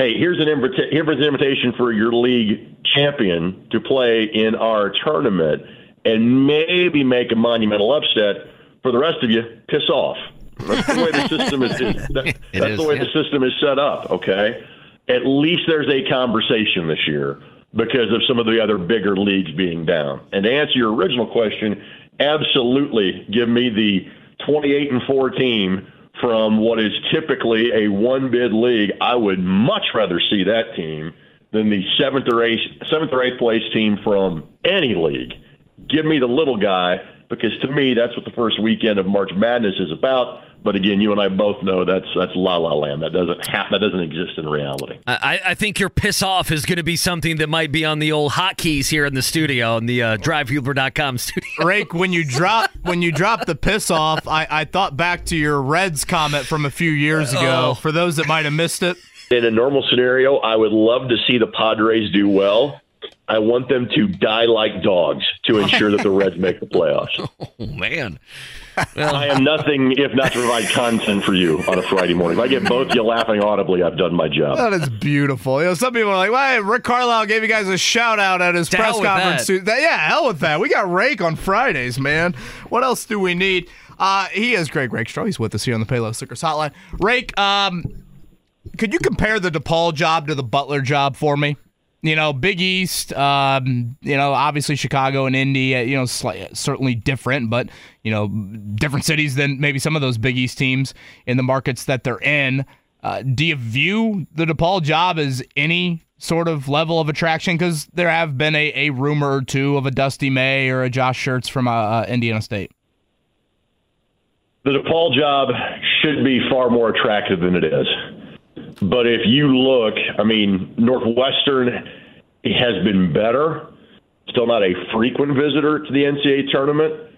hey, here's an, invita- here's an invitation for your league champion to play in our tournament and maybe make a monumental upset. For the rest of you, piss off. That's the way the system is. is that, that's is, the way yeah. the system is set up. Okay, at least there's a conversation this year because of some of the other bigger leagues being down. And to answer your original question, absolutely, give me the 28 and four team from what is typically a one bid league, I would much rather see that team than the seventh or eighth seventh or eighth place team from any league. Give me the little guy because to me that's what the first weekend of March Madness is about. But again, you and I both know that's that's la la land. That doesn't ha- that doesn't exist in reality. I, I think your piss off is going to be something that might be on the old hotkeys here in the studio, in the uh, DriveHuber.com studio. Rake, when you drop when you drop the piss off, I, I thought back to your Reds comment from a few years ago. Oh. For those that might have missed it, In a normal scenario, I would love to see the Padres do well. I want them to die like dogs to ensure that the Reds make the playoffs. Oh, man. I am nothing if not to provide content for you on a Friday morning. If I get both you laughing audibly, I've done my job. that is beautiful. You know, some people are like, "Well, Rick Carlisle gave you guys a shout out at his To press hell with conference." that. That- yeah, hell with that. We got Rake on Fridays, man. What else do we need? Uh, he is Greg Rakestraw. He's with us here on the Payless Liquors Hotline. Rake, um, could you compare the DePaul job to the Butler job for me? You know, Big East. Um, you know, obviously Chicago and Indy. uh, You know, certainly different, but you know, different cities than maybe some of those Big East teams in the markets that they're in. Uh, do you view the DePaul job as any sort of level of attraction? Because there have been a, a rumor or two of a Dusty May or a Josh Schertz from uh, uh, Indiana State. The DePaul job should be far more attractive than it is. But if you look, I mean, Northwestern has been better. Still not a frequent visitor to the NCAA tournament.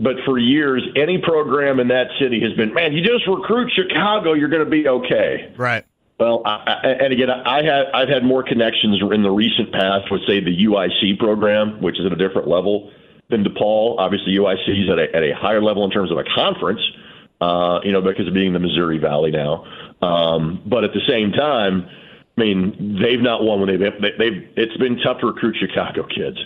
But for years, any program in that city has been, man, you just recruit Chicago, you're going to be okay. Right. Well, I, I, and again, I had I've had more connections in the recent past with say the UIC program, which is at a different level than DePaul. Obviously, UIC is at a, at a higher level in terms of a conference, uh, you know, because of being the Missouri Valley now. Um, but at the same time, I mean, they've not won when they've they, they've. It's been tough to recruit Chicago kids.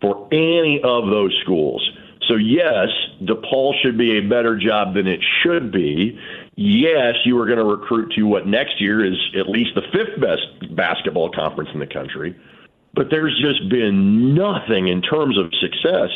for any of those schools. So, yes, DePaul should be a better job than it should be. Yes, you are going to recruit to what next year is at least the fifth best basketball conference in the country. But there's just been nothing in terms of success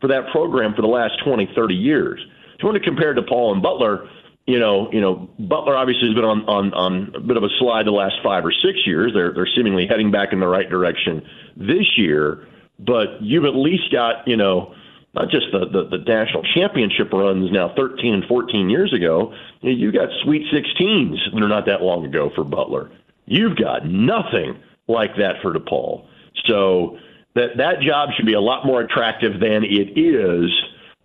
for that program for the last 20, 30 years. If you want to compare DePaul and Butler, you know, you know, Butler obviously has been on, on, on a bit of a slide the last five or six years. They're they're seemingly heading back in the right direction this year, but you've at least got, you know, not just the, the, the national championship runs now 13 and 14 years ago. You got Sweet 16s that are not that long ago for Butler. You've got nothing like that for DePaul. So that that job should be a lot more attractive than it is.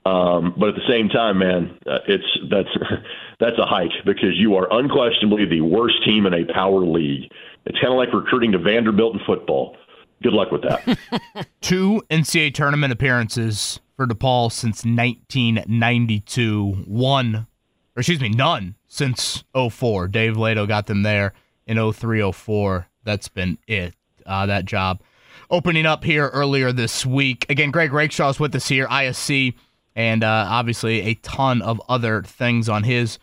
Um, but at the same time, man, uh, it's that's that's a hike because you are unquestionably the worst team in a power league. It's kind of like recruiting to Vanderbilt in football. Good luck with that. Two NCAA tournament appearances for DePaul since 1992. One, or excuse me, none since 04. Dave Leitao got them there in 03 04. That's been it, uh, that job. Opening up here earlier this week. Again, Greg Rakestraw is with us here, ISC, and uh, obviously a ton of other things on his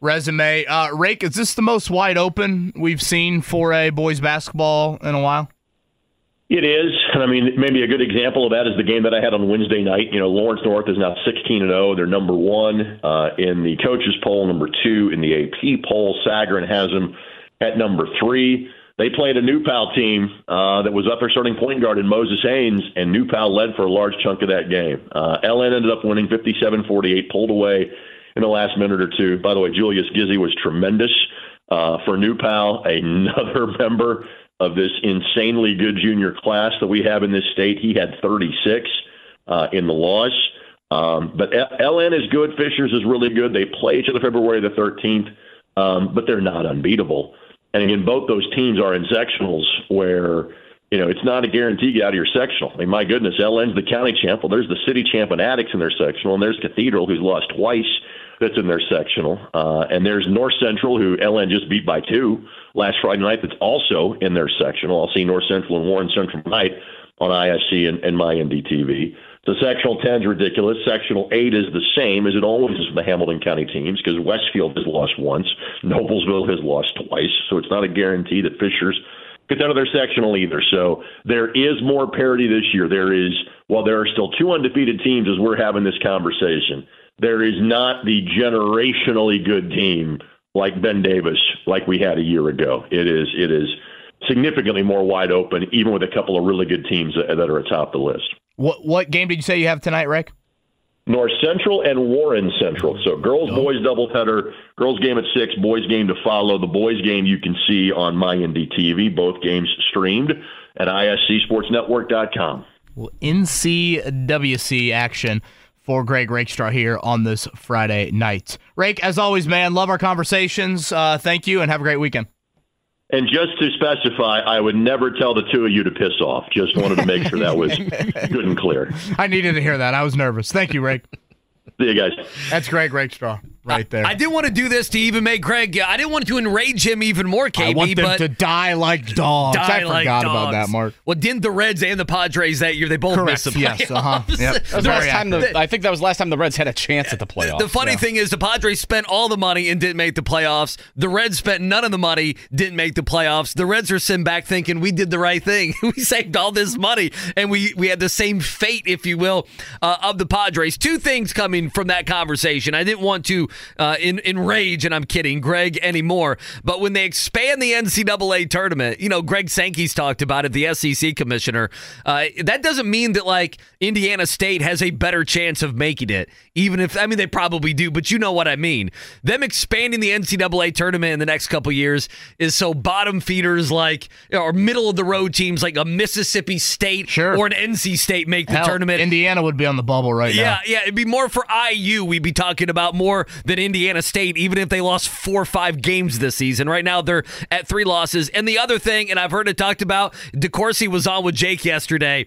resume. Uh, Rake, is this the most wide open we've seen for a boys basketball in a while? It is, and I mean, maybe a good example of that is the game that I had on Wednesday night. You know, Lawrence North is now 16 and 0. They're number one uh, in the coaches poll, number two in the AP poll. Sagarin has them at number three. They played a New Pal team uh, that was up their starting point guard in Moses Haynes, and New Pal led for a large chunk of that game. Uh, LN ended up winning 57-48, pulled away in the last minute or two. By the way, Julius Gizzy was tremendous uh, for New Pal, another member of this insanely good junior class that we have in this state. He had 36 uh, in the loss. Um, but LN is good. Fishers is really good. They play each other February the 13th, um, but they're not unbeatable. And again, both those teams are in sectionals where, you know, it's not a guarantee get out of your sectional. I mean, my goodness, LN's the county champ. Well, there's the city champ in Attucks in their sectional, and there's Cathedral, who's lost twice that's in their sectional. Uh, and there's North Central, who LN just beat by two last Friday night, that's also in their sectional. I'll see North Central and Warren Central tonight on ISC and, and my NDTV. So sectional 10 is ridiculous. Sectional 8 is the same as it always is for the Hamilton County teams because Westfield has lost once, Noblesville has lost twice. So it's not a guarantee that Fishers get out of their sectional either. So there is more parity this year. There is, while there are still two undefeated teams as we're having this conversation, there is not the generationally good team like Ben Davis like we had a year ago. It is it is significantly more wide open, even with a couple of really good teams that, that are atop the list. What what game did you say you have tonight, Rick? North Central and Warren Central. So girls oh. boys doubleheader. Girls game at six, boys game to follow. The boys game you can see on MyNDTV. Both games streamed at iscsportsnetwork.com. Well, NCWC action for Greg Rakestraw here on this Friday night. Rake, as always, man, love our conversations. Uh, thank you and have a great weekend. And just to specify, I would never tell the two of you to piss off. Just wanted to make sure that was good and clear. I needed to hear that. I was nervous. Thank you, Rake. See you guys. That's Greg Rakestraw right there. I, I didn't want to do this to even make Greg. I didn't want to enrage him even more, KB. I want them but to die like dogs. die I like forgot about that, Mark. Well, didn't the Reds and the Padres that year? They both Correct, missed the yes, playoffs. uh-huh. Yep. That was the last time the, I think that was the last time the Reds had a chance at the playoffs. The funny thing is, the Padres spent all the money and didn't make the playoffs. The Reds spent none of the money, didn't make the playoffs. The Reds are sitting back thinking we did the right thing. we saved all this money, and we we had the same fate, if you will, uh, of the Padres. Two things coming from that conversation. I didn't want to uh, in, rage, and I'm kidding, Greg anymore. But when they expand the NCAA tournament, you know, Greg Sankey's talked about it, the SEC commissioner. Uh, that doesn't mean that like Indiana State has a better chance of making it, even if I mean they probably do, but you know what I mean. Them expanding the NCAA tournament in the next couple years is so bottom feeders like or middle of the road teams like a Mississippi State Sure. or an NC State make the Hell, tournament. Indiana would be on the bubble right Yeah, now. Yeah, yeah, it'd be more for IU. We'd be talking about more than Indiana State, even if they lost four or five games this season. Right now, they're at three losses. And the other thing, and I've heard it talked about, DeCourcy was on with Jake yesterday,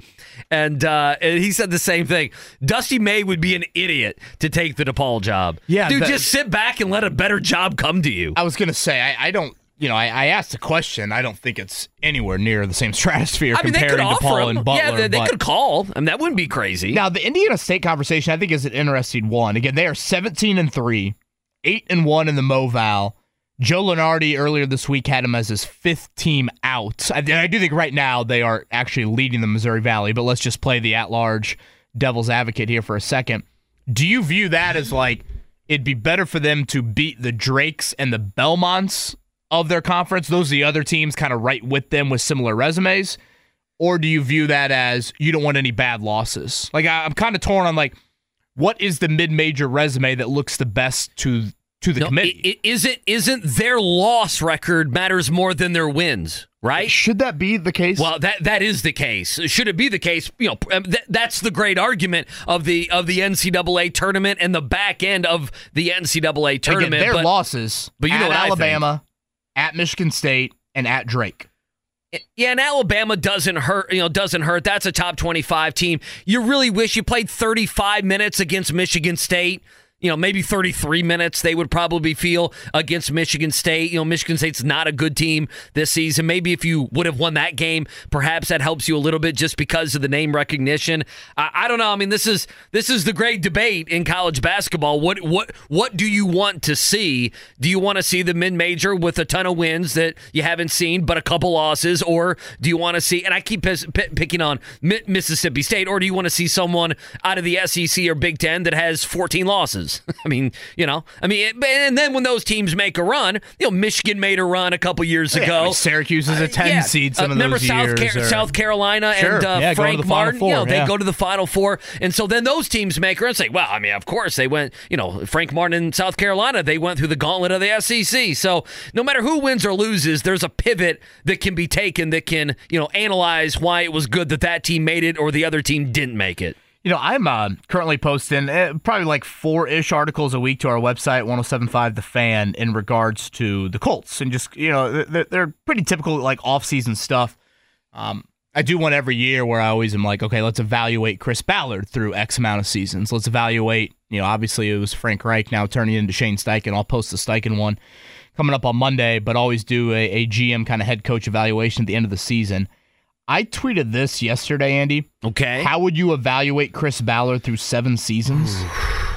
and, uh, and he said the same thing. Dusty May would be an idiot to take the DePaul job. Yeah, dude, just sit back and let a better job come to you. I was gonna say I, I don't. You know, I, I asked a question. I don't think it's anywhere near the same stratosphere I mean, comparing DePaul him. and Butler. yeah, they, they could call. I mean, that wouldn't be crazy. Now, the Indiana State conversation, I think, is an interesting one. Again, they are 17 and 3, 8 and 1 in the Moval. Joe Lunardi earlier this week had him as his fifth team out. I, and I do think right now they are actually leading the Missouri Valley, but let's just play the at large devil's advocate here for a second. Do you view that as like it'd be better for them to beat the Drakes and the Belmonts of their conference? Those are the other teams kind of right with them with similar resumes or do you view that as you don't want any bad losses? Like I, I'm kind of torn on like what is the mid-major resume that looks the best to to the No, committee? i- i- isn't isn't their loss record matters more than their wins, right? Should that be the case? Well, that that is the case. Should it be the case? You know, um, th- that's the great argument of the of the NCAA tournament and the back end of the NCAA tournament. Again, their but, losses but you know at what I think. Alabama, at Michigan State, and at Drake. Yeah, and Alabama doesn't hurt. You know, doesn't hurt. That's a top twenty-five team. You really wish you played thirty-five minutes against Michigan State. You know, maybe 33 minutes they would probably feel against Michigan State. You know, Michigan State's not a good team this season. Maybe if you would have won that game, perhaps that helps you a little bit just because of the name recognition. I, I don't know. I mean, this is this is the great debate in college basketball. What what what do you want to see? Do you want to see the mid-major with a ton of wins that you haven't seen, but a couple losses, or do you want to see? And I keep pis- p- picking on Mi- Mississippi State, or do you want to see someone out of the SEC or Big Ten that has 14 losses? I mean, you know, I mean, and then when those teams make a run, you know, Michigan made a run a couple years Yeah, ago. I mean, Syracuse is a 10 Yeah. seed some Uh, of remember those South, years. Car- or- South Carolina Sure. and uh, Yeah, Frank Martin. Four, you know, they go to the Final Four, and so then those teams make her and say, "Well, I mean, of course they went. You know, Frank Martin in South Carolina, they went through the gauntlet of the SEC. So no matter who wins or loses, there's a pivot that can be taken that can you know analyze why it was good that that team made it or the other team didn't make it. You know, I'm uh, currently posting uh, probably like four ish articles a week to our website, 1075 The Fan, in regards to the Colts. And just, you know, they're, they're pretty typical like off season stuff. Um, I do one every year where I always am like, okay, let's evaluate Chris Ballard through X amount of seasons. Let's evaluate, you know, obviously it was Frank Reich now turning into Shane Steichen. I'll post the Steichen one coming up on Monday, but always do a, a GM kind of head coach evaluation at the end of the season. I tweeted this yesterday, Andy. Okay. How would you evaluate Chris Ballard through seven seasons?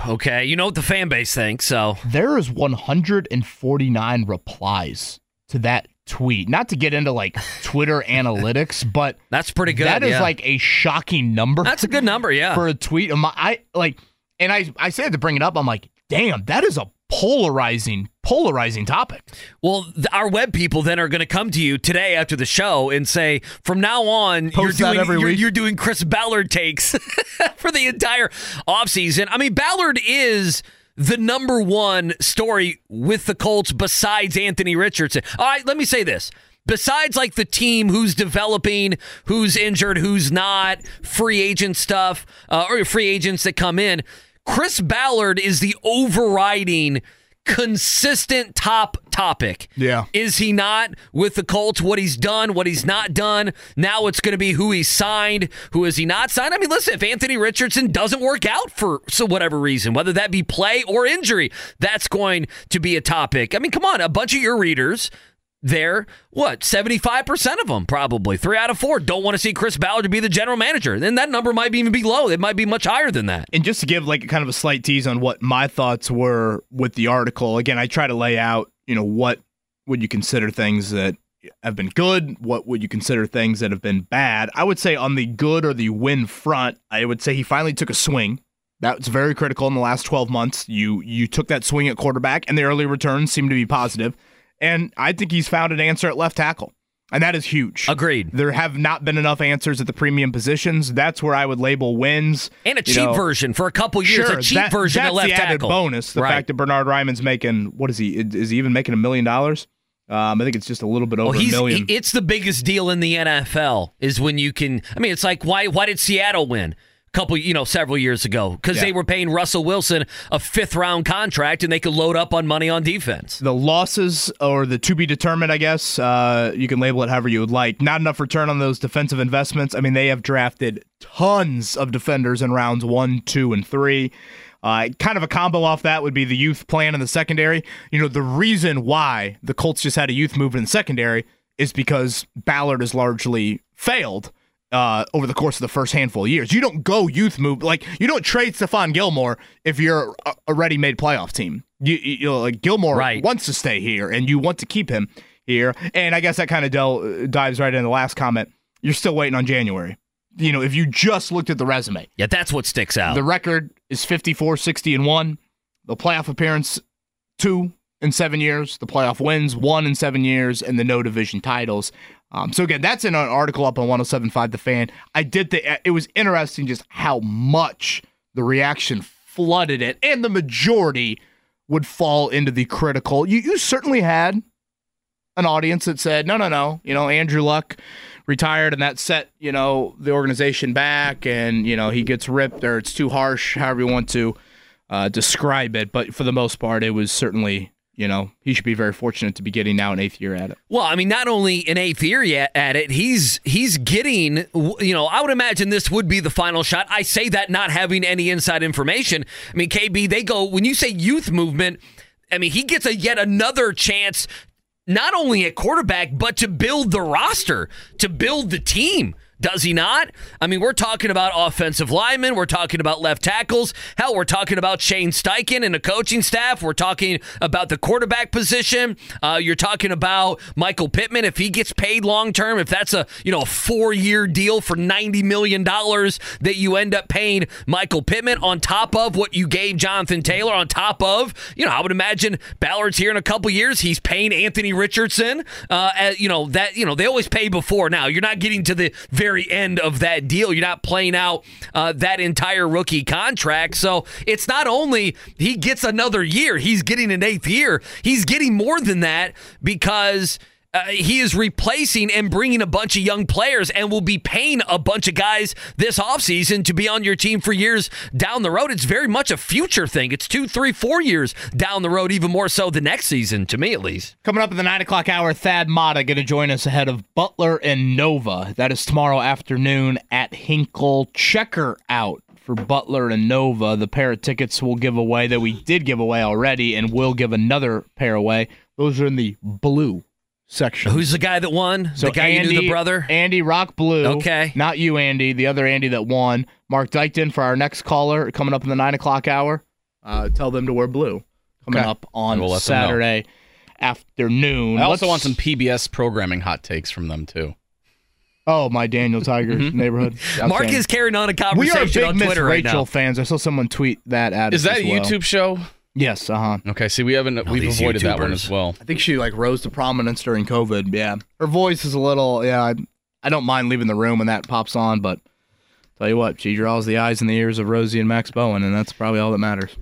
Okay, you know what the fan base thinks, so there is 149 replies to that tweet. Not to get into like Twitter analytics, but that's pretty good. That is yeah. like a shocking number. That's a good number, yeah. For a tweet, I I- like, and I I said to bring it up. I'm like, damn, that is a polarizing polarizing topic. Well, th- our web people then are going to come to you today after the show and say, from now on, Post you're doing every you're, week. you're doing Chris Ballard takes for the entire offseason. I mean, Ballard is the number one story with the Colts besides Anthony Richardson. All right, let me say this. Besides, like the team who's developing, who's injured, who's not, free agent stuff, uh, or free agents that come in, Chris Ballard is the overriding consistent top topic. Yeah. Is he not with the Colts? What he's done, what he's not done. Now it's going to be who he's signed, who is he not signed. I mean, listen, if Anthony Richardson doesn't work out for so whatever reason, whether that be play or injury, that's going to be a topic. I mean, come on, a bunch of your readers there, what, 75% of them probably, three out of four, don't want to see Chris Ballard to be the general manager. Then that number might even be low. It might be much higher than that. And just to give like a kind of a slight tease on what my thoughts were with the article, again, I try to lay out, you know, what would you consider things that have been good? What would you consider things that have been bad? I would say on the good or the win front, I would say he finally took a swing. That's very critical in the last 12 months. You you took that swing at quarterback and the early returns seem to be positive. And I think he's found an answer at left tackle. And that is huge. Agreed. There have not been enough answers at the premium positions. That's where I would label wins. And a cheap know, version for a couple years. Sure, a cheap that- version that's at left the added tackle. bonus. The Right. fact that Bernhard Raimann's making what is he? Is he even making a million dollars? Um, I think it's just a little bit over Well, a million. it's the biggest deal in the NFL is when you can. I mean, it's like why why did Seattle win? Couple, you know, several years ago because Yeah. they were paying Russell Wilson a fifth round contract and they could load up on money on defense. the losses or the to be determined, I guess. Uh, you can label it however you would like. Not enough return on those defensive investments. I mean, they have drafted tons of defenders in rounds one, two, and three. Uh, kind of a combo off that would be the youth plan in the secondary. You know, the reason why the Colts just had a youth move in the secondary is because Ballard has largely failed uh, over the course of the first handful of years. You don't go youth move like you don't trade Stephon Gilmore if you're a, ready-made playoff team. You, you know, like Gilmore Right. wants to stay here, and you want to keep him here. And I guess that kind of del- dives right into the last comment. You're still waiting on January. You know, if you just looked at the resume, Yeah, that's what sticks out. the record is 54, 60, and 1. The playoff appearance, two in seven years. The playoff wins, one in seven years, and the no division titles. Um, so, again, that's in an article up on 1075 The Fan. I did the. it was interesting just how much the reaction flooded it, and the majority would fall into the critical. You, you certainly had an audience that said, no, no, no, you know, Andrew Luck retired and that set, you know, the organization back and, you know, he gets ripped or it's too harsh, however you want to uh, describe it. But for the most part, it was certainly, you know, he should be very fortunate to be getting now an eighth year at it. Well, I mean, not only an eighth year yet at it, he's he's getting. You know, I would imagine this would be the final shot. I say that not having any inside information. I mean, KB, they go when you say youth movement. I mean, he gets a yet another chance, not only at quarterback, but to build the roster, to build the team. Does he not? I mean, we're talking about offensive linemen. We're talking about left tackles. Hell, we're talking about Shane Steichen and the coaching staff. We're talking about the quarterback position. Uh, you're talking about Michael Pittman if he gets paid long term. If that's a you know a four year deal for ninety million dollars that you end up paying Michael Pittman on top of what you gave Jonathan Taylor. On top of you know, I would imagine Ballard's here in a couple years. He's paying Anthony Richardson. Uh, you know that you know they always pay before. Now you're not getting to the very end of that deal. You're not playing out uh, that entire rookie contract. So it's not only he gets another year, he's getting an eighth year. He's getting more than that because. Uh, he is replacing and bringing a bunch of young players and will be paying a bunch of guys this offseason to be on your team for years down the road. It's very much a future thing. It's two, three, four years down the road, even more so the next season, to me at least. Coming up in the nine o'clock hour, Thad Matta going to join us ahead of Butler and Nova. That is tomorrow afternoon at Hinkle. Checker out for Butler and Nova. The pair of tickets we'll give away that we did give away already, and we'll give another pair away. Those are in the blue section. Who's the guy that won? the guy Andy, you knew the brother? Andy Rock Blue. Okay. Not you, Andy. The other Andy that won. Mark Dykton for our next caller coming up in the nine o'clock hour. Uh, tell them to wear blue coming Okay. up on We'll let them know. Saturday afternoon. I also Let's- want some PBS programming hot takes from them too. Oh, my Daniel Tigers neighborhood. Mark is carrying on a conversation We are conversation big on Miss Twitter right Rachel now. fans. I saw someone tweet that at Is us that as a well. YouTube show? Yes, uh huh. Okay, see, we haven't we've these avoided that one YouTubers. as well. I think she like rose to prominence during COVID. Yeah, her voice is a little. Yeah, I, I don't mind leaving the room when that pops on, but tell you what, she draws the eyes and the ears of Rosie and Max Bowen, and that's probably all that matters.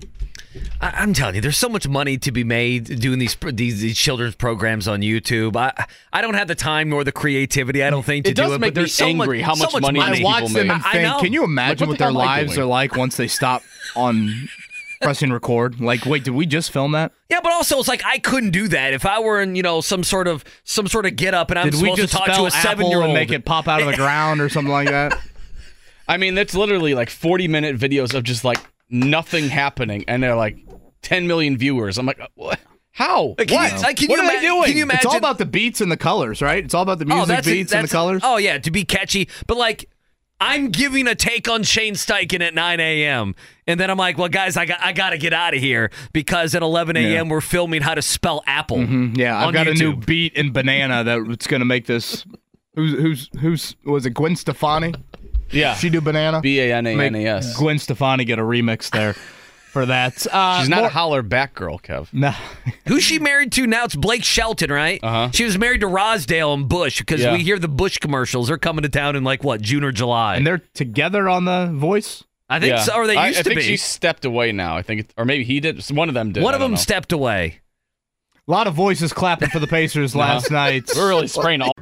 I, I'm telling you, there's so much money to be made doing these these, these children's programs on YouTube. I I don't have the time nor the creativity. I don't think to It does do it. make but there's me so angry much, how so much much money money. these I watch people them make. and I think, know. can you imagine what what the their hell am I lives doing? are like once they stop on pressing record? Like, wait, did we just film that? Yeah, but also it's like I couldn't do that if I were in you know some sort of some sort of get up and I'm Did we supposed just to talk to a seven year old and make it pop out of the ground or something like that? I mean, that's literally like 40 minute videos of just like nothing happening, and they're like 10 million viewers. I'm like, uh, what? How? Like, can what? you- like, can what you am I ima- doing? can you imagine- It's all about the beats and the colors, right? It's all about the oh, music beats and the colors. Oh yeah, to be catchy. But like, I'm giving a take on Shane Steichen at 9 a.m. and then I'm like, well, guys, I got I got to get out of here because at 11 a.m. we're filming how to spell apple. Mm-hmm. Yeah, I've on got a new beat in banana that's going to make this. Who's who's who's was it Gwen Stefani? yeah. She do banana. B A N A Make N A S. Gwen Stefani get a remix there for that. Uh, She's not more- a holler back girl, Kev. No. Who's she married to now? It's Blake Shelton, right? Uh-huh. She was married to Rossdale and Bush because Yeah. we hear the Bush commercials. They're coming to town in like what June or July. and they're together on the voice. I think yeah. so, or they I, used I to think be. she stepped away now. I think, it, or maybe he did. One of them did. One I of don't them know. stepped away. A lot of voices clapping for the Pacers last night. We're really spraying all.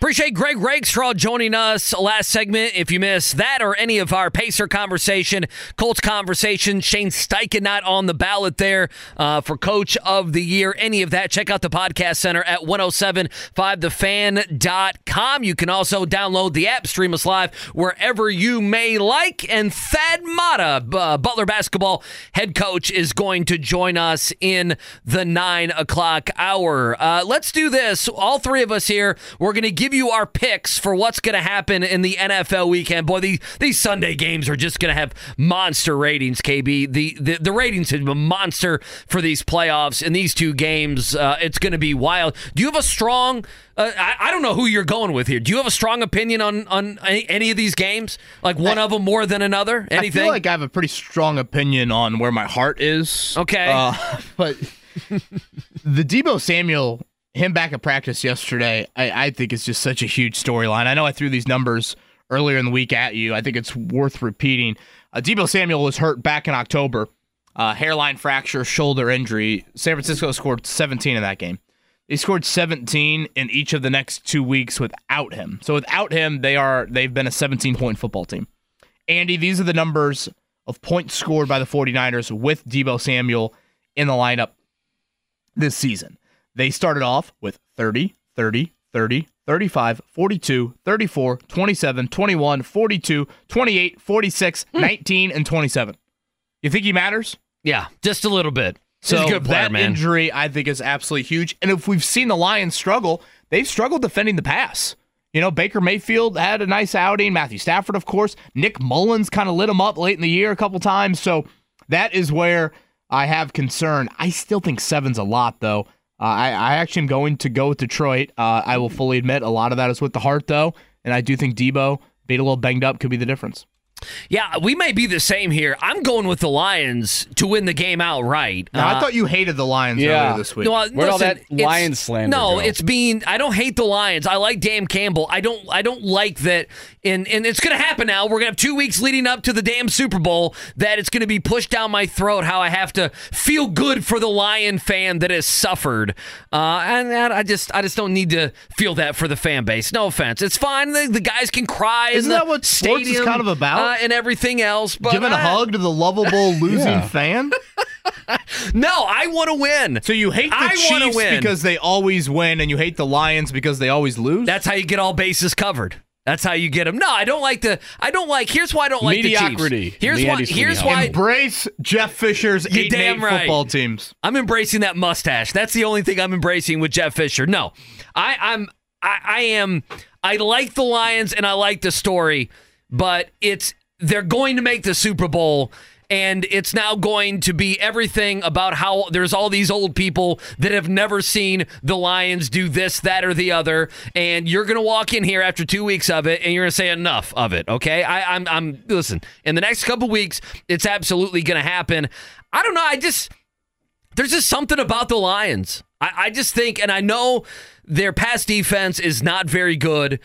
Appreciate Greg Rakestraw joining us last segment. If you missed that or any of our Pacer conversation, Colts conversation, Shane Steichen not on the ballot there uh, for Coach of the Year, any of that, check out the podcast center at 1075thefan.com. You can also download the app, stream us live wherever you may like. And Thad Matta, uh, Butler basketball head coach, is going to join us in the 9 o'clock hour. Uh, let's do this. All three of us here, we're going to give you our picks for what's going to happen in the NFL weekend. Boy, these, these Sunday games are just going to have monster ratings, KB. The, the, the ratings have been monster for these playoffs in these two games. Uh, it's going to be wild. Do you have a strong, uh, I, I don't know who you're going with here. Do you have a strong opinion on, on any, any of these games? Like one of them more than another? Anything? I feel like I have a pretty strong opinion on where my heart is. Okay. Uh, but the Debo Samuel, him back at practice yesterday, I, I think is just such a huge storyline. I know I threw these numbers earlier in the week at you. I think it's worth repeating. Uh, Debo Samuel was hurt back in October, uh, hairline fracture, shoulder injury. San Francisco scored 17 in that game. They scored 17 in each of the next two weeks without him. So without him, they are they've been a 17 point football team. Andy, these are the numbers of points scored by the 49ers with Debo Samuel in the lineup this season. They started off with 30, 30, 30, 35, 42, 34, 27, 21, 42, 28, 46, hmm. 19, and 27. You think he matters? yeah, just a little bit. So He's a good player, that man. injury, I think, is absolutely huge. And if we've seen the Lions struggle, they've struggled defending the pass. You know, Baker Mayfield had a nice outing. Matthew Stafford, of course. Nick Mullens kind of lit him up late in the year a couple times. So that is where I have concern. I still think seven's a lot, though. Uh, I, I actually am going to go with Detroit. Uh, I will fully admit a lot of that is with the heart, though. And I do think Debo, being a little banged up, could be the difference. Yeah, we may be the same here. I'm going with the Lions to win the game outright. Now, Uh, I thought you hated the Lions yeah. earlier this week. No, uh, Where'd all that it's- Lions slander No, go? it's being. I don't hate the Lions. I like Dan Campbell. I don't. I don't like that. And and it's going to happen now. We're going to have two weeks leading up to the damn Super Bowl. That it's going to be pushed down my throat. How I have to feel good for the Lion fan that has suffered. Uh, and that I just I just don't need to feel that for the fan base. No offense. It's fine. The, the guys can cry. Isn't the that what sports is kind of about? Uh, and everything else. But Giving a I- hug to the lovable losing Yeah. fan? No, I want to win. So you hate the I wanna Chiefs win. because they always win, and you hate the Lions because they always lose. That's how you get all bases covered. That's how you get them. No, I don't like the. I don't like. Here's why I don't like Mediocrity. the Chiefs. Here's The why. Here's house. why embrace Jeff Fisher's You're eight and eight damn right. football teams. I'm embracing that mustache. That's the only thing I'm embracing with Jeff Fisher. No, I, I'm. I, I am. I like the Lions and I like the story, but it's they're going to make the Super Bowl. And it's now going to be everything about how there's all these old people that have never seen the Lions do this, that, or the other. And you're going to walk in here after two weeks of it and you're going to say enough of it. Okay. I, I'm, I'm, listen, in the next couple weeks, it's absolutely going to happen. I don't know. I just, there's just something about the Lions. I, I just think, and I know their pass defense is not very good.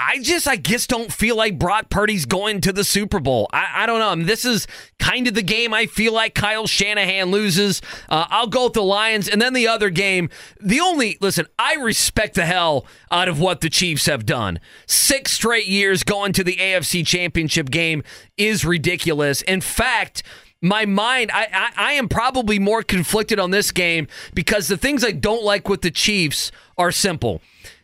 I just, I guess, don't feel like Brock Purdy's going to the Super Bowl. I, I don't know. I mean, this is kind of the game I feel like Kyle Shanahan loses. Uh, I'll go with the Lions. And then the other game, the only, listen, I respect the hell out of what the Chiefs have done. Six straight years going to the AFC Championship game is ridiculous. In fact, my mind, I, I, I am probably more conflicted on this game because the things I don't like with the Chiefs are simple.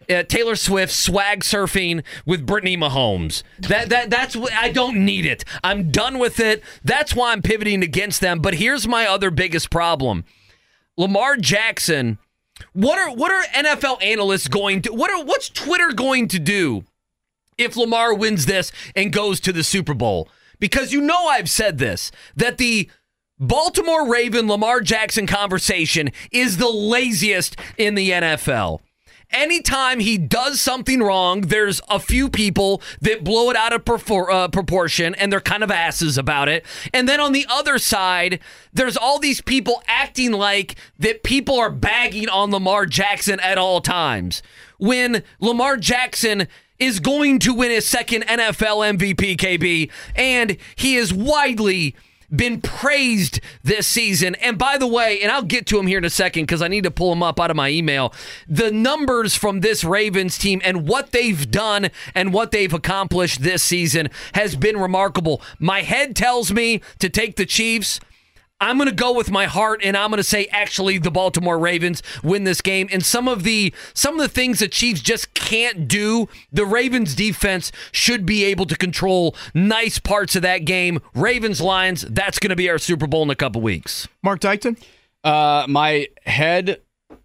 Uh, Taylor Swift swag surfing with Brittany Mahomes. That that that's I don't need it. I'm done with it. That's why I'm pivoting against them. But here's my other biggest problem: Lamar Jackson. What are what are NFL analysts going to? What are what's Twitter going to do if Lamar wins this and goes to the Super Bowl? Because you know I've said this that the Baltimore Raven Lamar Jackson conversation is the laziest in the NFL. Anytime he does something wrong, there's a few people that blow it out of perfor- uh, proportion and they're kind of asses about it. And then on the other side, there's all these people acting like that people are bagging on Lamar Jackson at all times. When Lamar Jackson is going to win his second NFL MVP, KB, and he is widely been praised this season. And by the way, and I'll get to him here in a second because I need to pull him up out of my email. The numbers from this Ravens team and what they've done and what they've accomplished this season has been remarkable. My head tells me to take the Chiefs. I'm going to go with my heart and I'm going to say actually the Baltimore Ravens win this game. And some of the some of the things the Chiefs just can't do the Ravens defense should be able to control nice parts of that game. Ravens Lions that's going to be our Super Bowl in a couple weeks. Mark Dykton? Uh, my head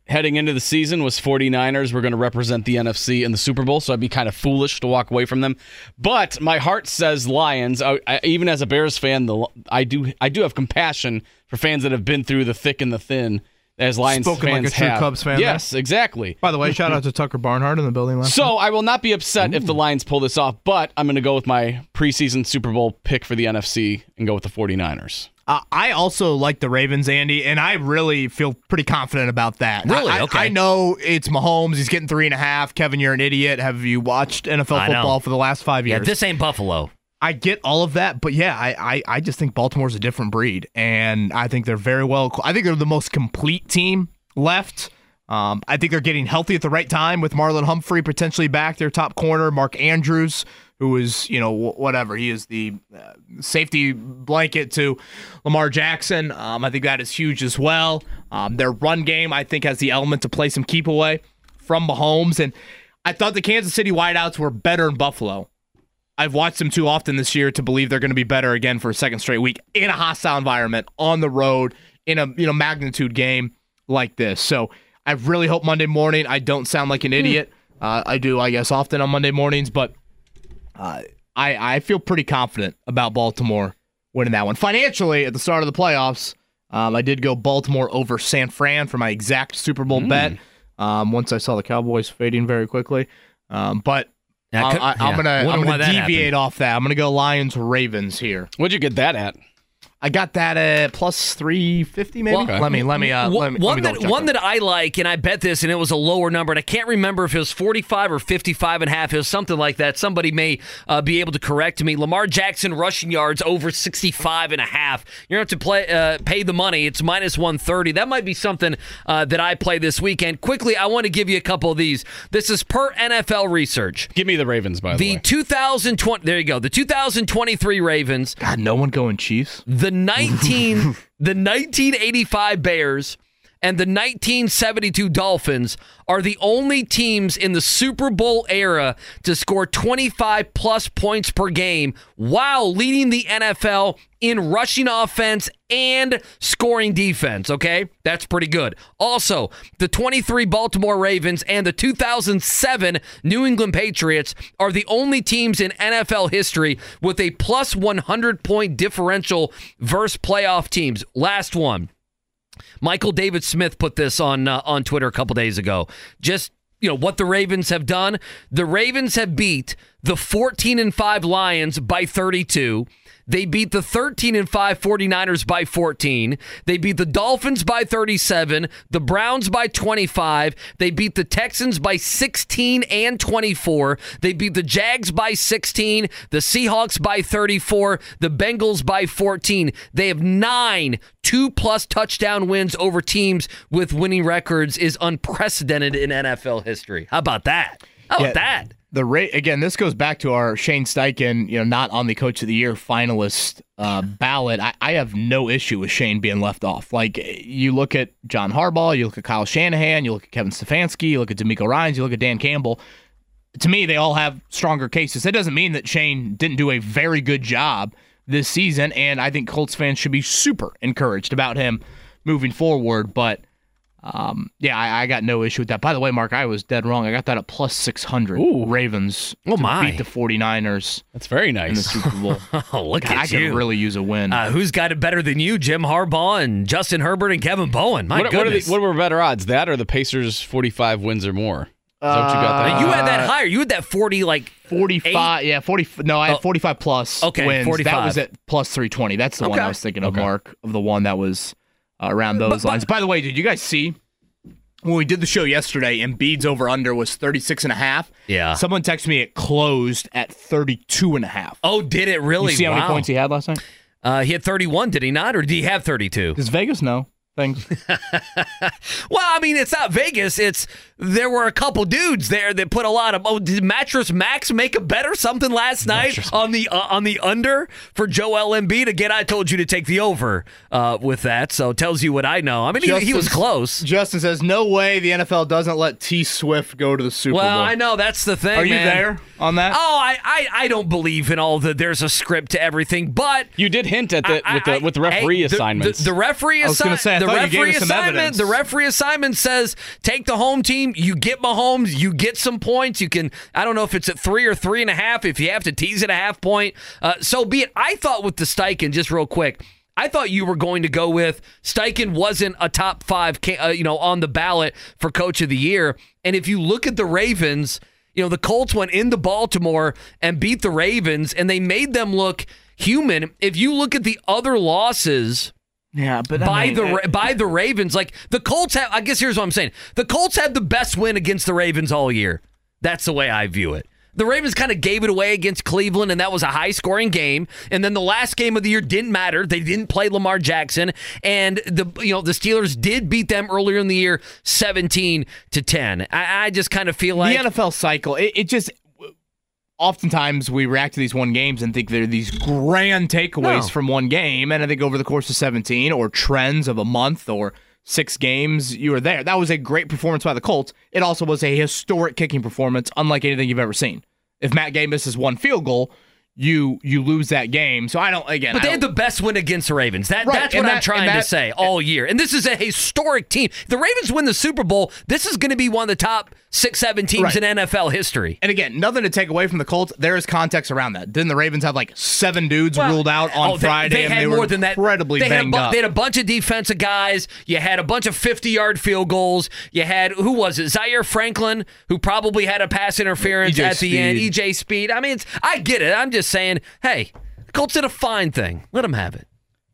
heading into the season was 49ers were going to represent the NFC in the Super Bowl, so I'd be kind of foolish to walk away from them. But my heart says Lions. I, I, even as a Bears fan, the, I do I do have compassion for fans that have been through the thick and the thin. As Lions Spoken like fans a true have. Cubs fan Yes, exactly. By the way, shout out to Tucker Barnhart in the building last So I will not be upset if the Lions pull this off, but I'm going to go with my preseason Super Bowl pick for the NFC and go with the 49ers. Uh, I also like the Ravens, Andy, and I really feel pretty confident about that. Really? I, Okay. I know it's Mahomes. He's getting three and a half. Kevin, you're an idiot. Have you watched NFL football for the last five years? yeah this ain't Buffalo I get all of that, but yeah, I, I, I just think Baltimore's a different breed, and I think they're very well. I think they're the most complete team left. Um, I think they're getting healthy at the right time with Marlon Humphrey potentially back, their top corner, Mark Andrews, who is you know whatever he is the uh, safety blanket to Lamar Jackson. Um, I think that is huge as well. Um, their run game I think has the element to play some keep away from Mahomes, and I thought the Kansas City wideouts were better in Buffalo. I've watched them too often this year to believe they're going to be better again for a second straight week in a hostile environment on the road in a you know magnitude game like this. So I really hope Monday morning I don't sound like an idiot. Uh, I do, I guess, often on Monday mornings, but uh, I I feel pretty confident about Baltimore winning that one. Financially, at the start of the playoffs, um, I did go Baltimore over San Fran for my exact Super Bowl bet. Um, once I saw the Cowboys fading very quickly, um, but Yeah, I, I, yeah. I'm gonna I'm gonna deviate happened. off that. I'm gonna go Lions Ravens here. What'd you get that at? I got that at plus three fifty maybe. Well, Let me let me uh, One- let me, let me that one that I like, and I bet this, and it was a lower number, and I can't remember if it was 45 or 55 and a half. It was something like that. Somebody may uh, be able to correct me. Lamar Jackson rushing yards over 65 and a half. You're going to have to play, uh, pay the money. It's minus 130. That might be something uh, that I play this weekend. Quickly, I want to give you a couple of these. This is per NFL research. Give me the Ravens, by the, way. The 2020, there you go. The 2023 Ravens God, no one going Chiefs. the 19 the 1985 Bears and the 1972 Dolphins are the only teams in the Super Bowl era to score 25 plus points per game while leading the NFL in rushing offense and scoring defense, okay? That's pretty good. Also, the 23 Baltimore Ravens and the 2007 New England Patriots are the only teams in NFL history with a plus 100 point differential versus playoff teams. Last one. Michael David Smith put this on uh, on Twitter a couple days ago. Just you know what the Ravens have done. The Ravens have beat the 14 and 5 Lions by 32. They beat the 13 and 5 49ers by 14. They beat the Dolphins by 37, the Browns by 25. They beat the Texans by 16 and 24. They beat the Jags by 16, the Seahawks by 34, the Bengals by 14. They have 9 two plus touchdown wins over teams with winning records is unprecedented in NFL history. How about that? How about Yeah. that? The rate again. This goes back to our Shane Steichen, you know, not on the Coach of the Year finalist uh, ballot. I, I have no issue with Shane being left off. Like you look at John Harbaugh, you look at Kyle Shanahan, you look at Kevin Stefanski, you look at DeMeco Ryans, you look at Dan Campbell. To me, they all have stronger cases. That doesn't mean that Shane didn't do a very good job this season, and I think Colts fans should be super encouraged about him moving forward. But um, yeah, I, I got no issue with that. By the way, Mark, I was dead wrong. I got that at plus 600. Ooh. Ravens Oh, to my. beat the 49ers That's very nice. in the. Super Bowl. Oh, look God, I at could really use a win. uh, who's got it better than you? Jim Harbaugh and Justin Herbert and Kevin Bowen. My what, what, are goodness. the, what were better odds? That or the Pacers 45 wins or more? Is that you got there? you had that higher. You had that 40 like 45, yeah, 40. No, I had Oh. 45 plus Okay, wins. 45. That was at plus 320. That's the one I was thinking of, Okay. Mark, of the one that was uh, around those lines. By the way, did you guys see when we did the show yesterday, and Embiid's over under was 36 and a half? Yeah. Someone texted me it closed at 32 and a half. Oh, did it really? you see how wow. many points he had last night? Uh, he had 31, did he not? Or did he have 32? Does Vegas know things? Well, I mean, it's not Vegas. It's there were a couple dudes there that put a lot of. Oh, did Mattress Max make a bet or something last night on the uh, on the under for Joel Embiid? Again, I told you to take the over uh, with that, so it tells you what I know. I mean, he, he was close. Justin says, "No way, the NFL doesn't let T Swift go to the Super Well, Bowl." I know that's the thing. Are you man. there on that? Oh, I, I I don't believe in all the. There's a script to everything, but You did hint at that with the I- with the referee hey, the- assignments. The, the referee I was gonna say, I the thought you gave referee us some assignment. evidence. The referee assignment says take the home team. You get Mahomes. You get some points. You can. I don't know if it's at three or three and a half. If you have to tease it a half point, uh, so be it. I thought with the Steichen, just real quick. I thought you were going to go with Steichen wasn't a top five, uh, you know, on the ballot for Coach of the Year. And if you look at the Ravens, you know, the Colts went into Baltimore and beat the Ravens, and they made them look human. If you look at the other losses yeah, but by the Ra- by the Ravens, like the Colts have. I guess here's what I'm saying: the Colts had the best win against the Ravens all year. That's the way I view it. The Ravens kind of gave it away against Cleveland, and that was a high scoring game. And then the last game of the year didn't matter. They didn't play Lamar Jackson, and the you know the Steelers did beat them earlier in the year, 17 to 10. I, I just kind of feel like the NFL cycle, it, it just oftentimes we react to these one games and think they're these grand takeaways No. from one game, and I think over the course of 17 or trends of a month or six games, you were there. That was a great performance by the Colts. It also was a historic kicking performance, unlike anything you've ever seen. If Matt Gay misses one field goal, you you lose that game. So I don't again. But they had the best win against the Ravens. That, Right, That's and what I'm trying and to say all year. And this is a historic team. The Ravens win the Super Bowl. This is going to be one of the top six, seven teams Right. in NFL history. And again, nothing to take away from the Colts. There is context around that. Didn't the Ravens have like seven dudes Well, ruled out on oh, they- Friday? They, and had they more were than that. incredibly they had, a banged bu- up. they had a bunch of defensive guys. You had a bunch of 50 yard field goals. You had, who was it? Zaire Franklin, who probably had a pass interference EJ at the end. EJ Speed. I mean, it's, I get it. I'm just saying, hey, the Colts did a fine thing. Let them have it.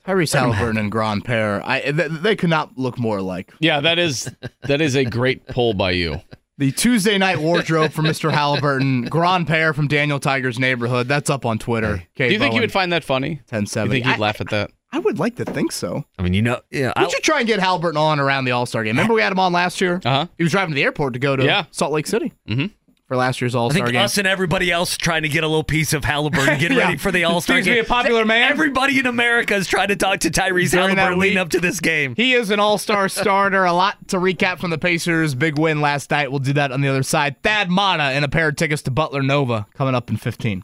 Tyrese Haliburton and Grandpere, I th- they could not look more alike. yeah, that is that is a great pull by you. The Tuesday night wardrobe from Mr. Haliburton, Grand Pere from Daniel Tiger's neighborhood. That's up on Twitter. Do you think you would find that funny? ten You seven? think you'd laugh at that? I would like to think so. I mean, you know, yeah. We I, should try and get Haliburton on around the All Star game. Remember we had him on last year? Uh-huh. He was driving to the airport to go to Yeah. Salt Lake City Mhm. For last year's All Star think game. us and everybody else trying to get a little piece of Haliburton, get Yeah. ready for the All Star Seems to game. be a popular man. Everybody in America is trying to talk to Tyrese During Haliburton leading up to this game. He is an all star starter. A lot to recap from the Pacers' big win last night. We'll do that on the other side. Thad Matta and a pair of tickets to Butler Nova coming up in 15.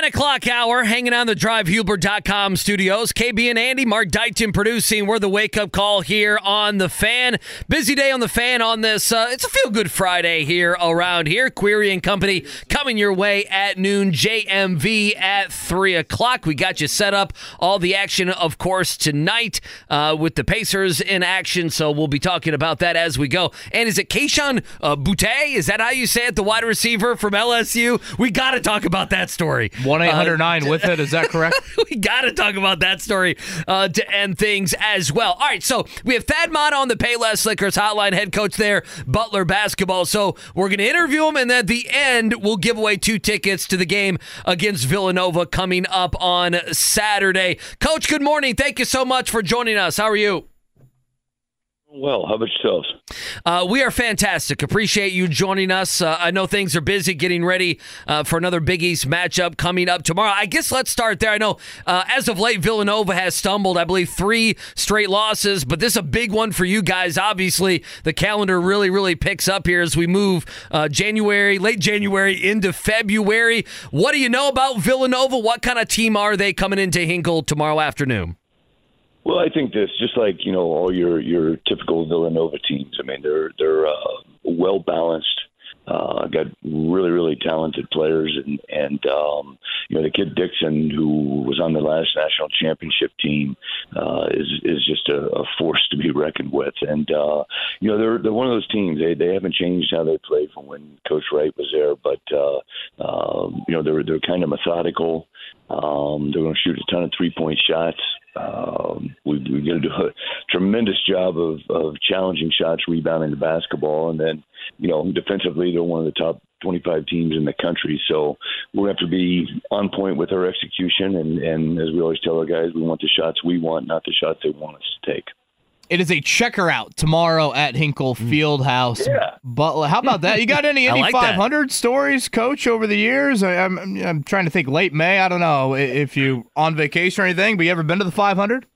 9 o'clock hour, hanging on the drivehubler.com studios. KB and Andy, Mark Dighton producing. We're the wake up call here on the fan. Busy day on the fan on this. Uh, it's a feel good Friday here around here. Query and Company coming your way at noon. JMV at 3 o'clock. We got you set up. All the action, of course, tonight uh, with the Pacers in action. So we'll be talking about that as we go. And is it Kayshon uh, Boutte? Is that how you say it? The wide receiver from LSU? We got to talk about that story. 1 809 with it. Is that correct? we got to talk about that story uh, to end things as well. All right, so we have Thad Matta on the Payless Liquors hotline, head coach there, Butler basketball. So we're going to interview him, and at the end, we'll give away two tickets to the game against Villanova coming up on Saturday. Coach, good morning. Thank you so much for joining us. How are you? Well, how about yourselves? Uh, we are fantastic. Appreciate you joining us. Uh, I know things are busy getting ready uh, for another Big East matchup coming up tomorrow. I guess let's start there. I know uh, as of late, Villanova has stumbled, I believe, three straight losses, but this is a big one for you guys. Obviously, the calendar really, really picks up here as we move uh, January, late January into February. What do you know about Villanova? What kind of team are they coming into Hinkle tomorrow afternoon? Well, I think this, just like you know, all your your typical Villanova teams. I mean, they're they're uh, well balanced. Uh, got really, really talented players, and and um, you know the kid Dixon, who was on the last national championship team, uh, is is just a, a force to be reckoned with. And uh, you know they're they're one of those teams. They they haven't changed how they play from when Coach Wright was there, but uh, um, you know they're they're kind of methodical. Um, they're going to shoot a ton of three point shots. Um, we, we're going to do a tremendous job of, of challenging shots, rebounding the basketball, and then you know defensively they're one of the top 25 teams in the country. So to have to be on point with our execution, and, and as we always tell our guys, we want the shots we want, not the shots they want us to take. It is a checker out tomorrow at Hinkle Mm. Fieldhouse. Yeah. Butler. How about that? You got any Indy like that. 500 stories, Coach, over the years? I, I'm, I'm trying to think. Late May. I don't know if you on vacation or anything. But you ever been to the 500?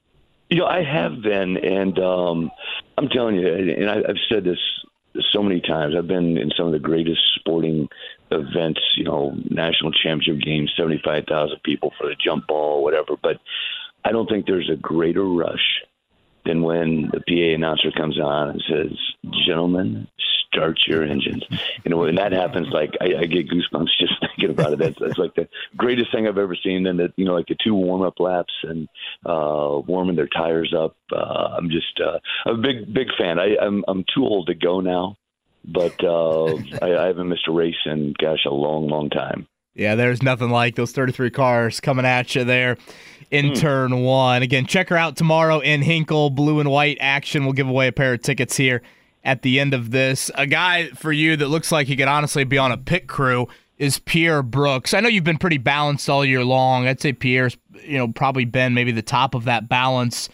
You know, I have been, and um, I'm telling you, and I, I've said this so many times. I've been in some of the greatest sporting events, you know, national championship games, 75,000 people for the jump ball, whatever. But I don't think there's a greater rush than when the PA announcer comes on and says, "Gentlemen, start your engines." You know, when that happens, like I, I get goosebumps just thinking about it. That's, that's like the greatest thing I've ever seen. Then the you know, like the two warm up laps and uh, warming their tires up. Uh, I'm just uh, I'm a big big fan. I, I'm I'm too old to go now, but uh, I, I haven't missed a race in gosh a long long time. Yeah, there's nothing like those 33 cars coming at you there in turn one. Again, check her out tomorrow in Hinkle. Blue and white action. We'll give away a pair of tickets here at the end of this. A guy for you that looks like he could honestly be on a pit crew is Pierre Brooks. I know you've been pretty balanced all year long. I'd say Pierre's, you know, probably been maybe the top of that balance.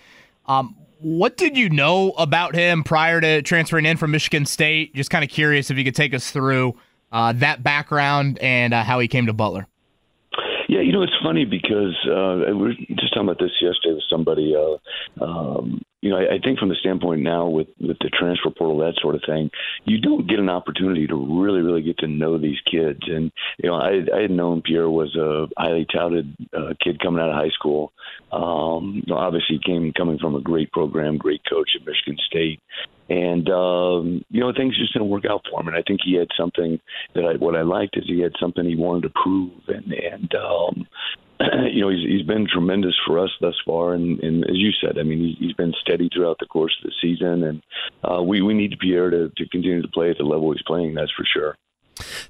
Um, what did you know about him prior to transferring in from Michigan State? Just kind of curious if you could take us through uh, that background and uh, how he came to Butler. Yeah, you know, it's funny because uh, we were just talking about this yesterday with somebody. Uh, um, you know, I, I think from the standpoint now with with the transfer portal, that sort of thing, you don't get an opportunity to really, really get to know these kids. And you know, I, I had known Pierre was a highly touted uh, kid coming out of high school. Um, you know, obviously, came coming from a great program, great coach at Michigan State. And um, you know things just didn't work out for him, and I think he had something that I what I liked is he had something he wanted to prove, and and um, you know he's he's been tremendous for us thus far, and, and as you said, I mean he, he's been steady throughout the course of the season, and uh, we we need Pierre to to continue to play at the level he's playing. That's for sure.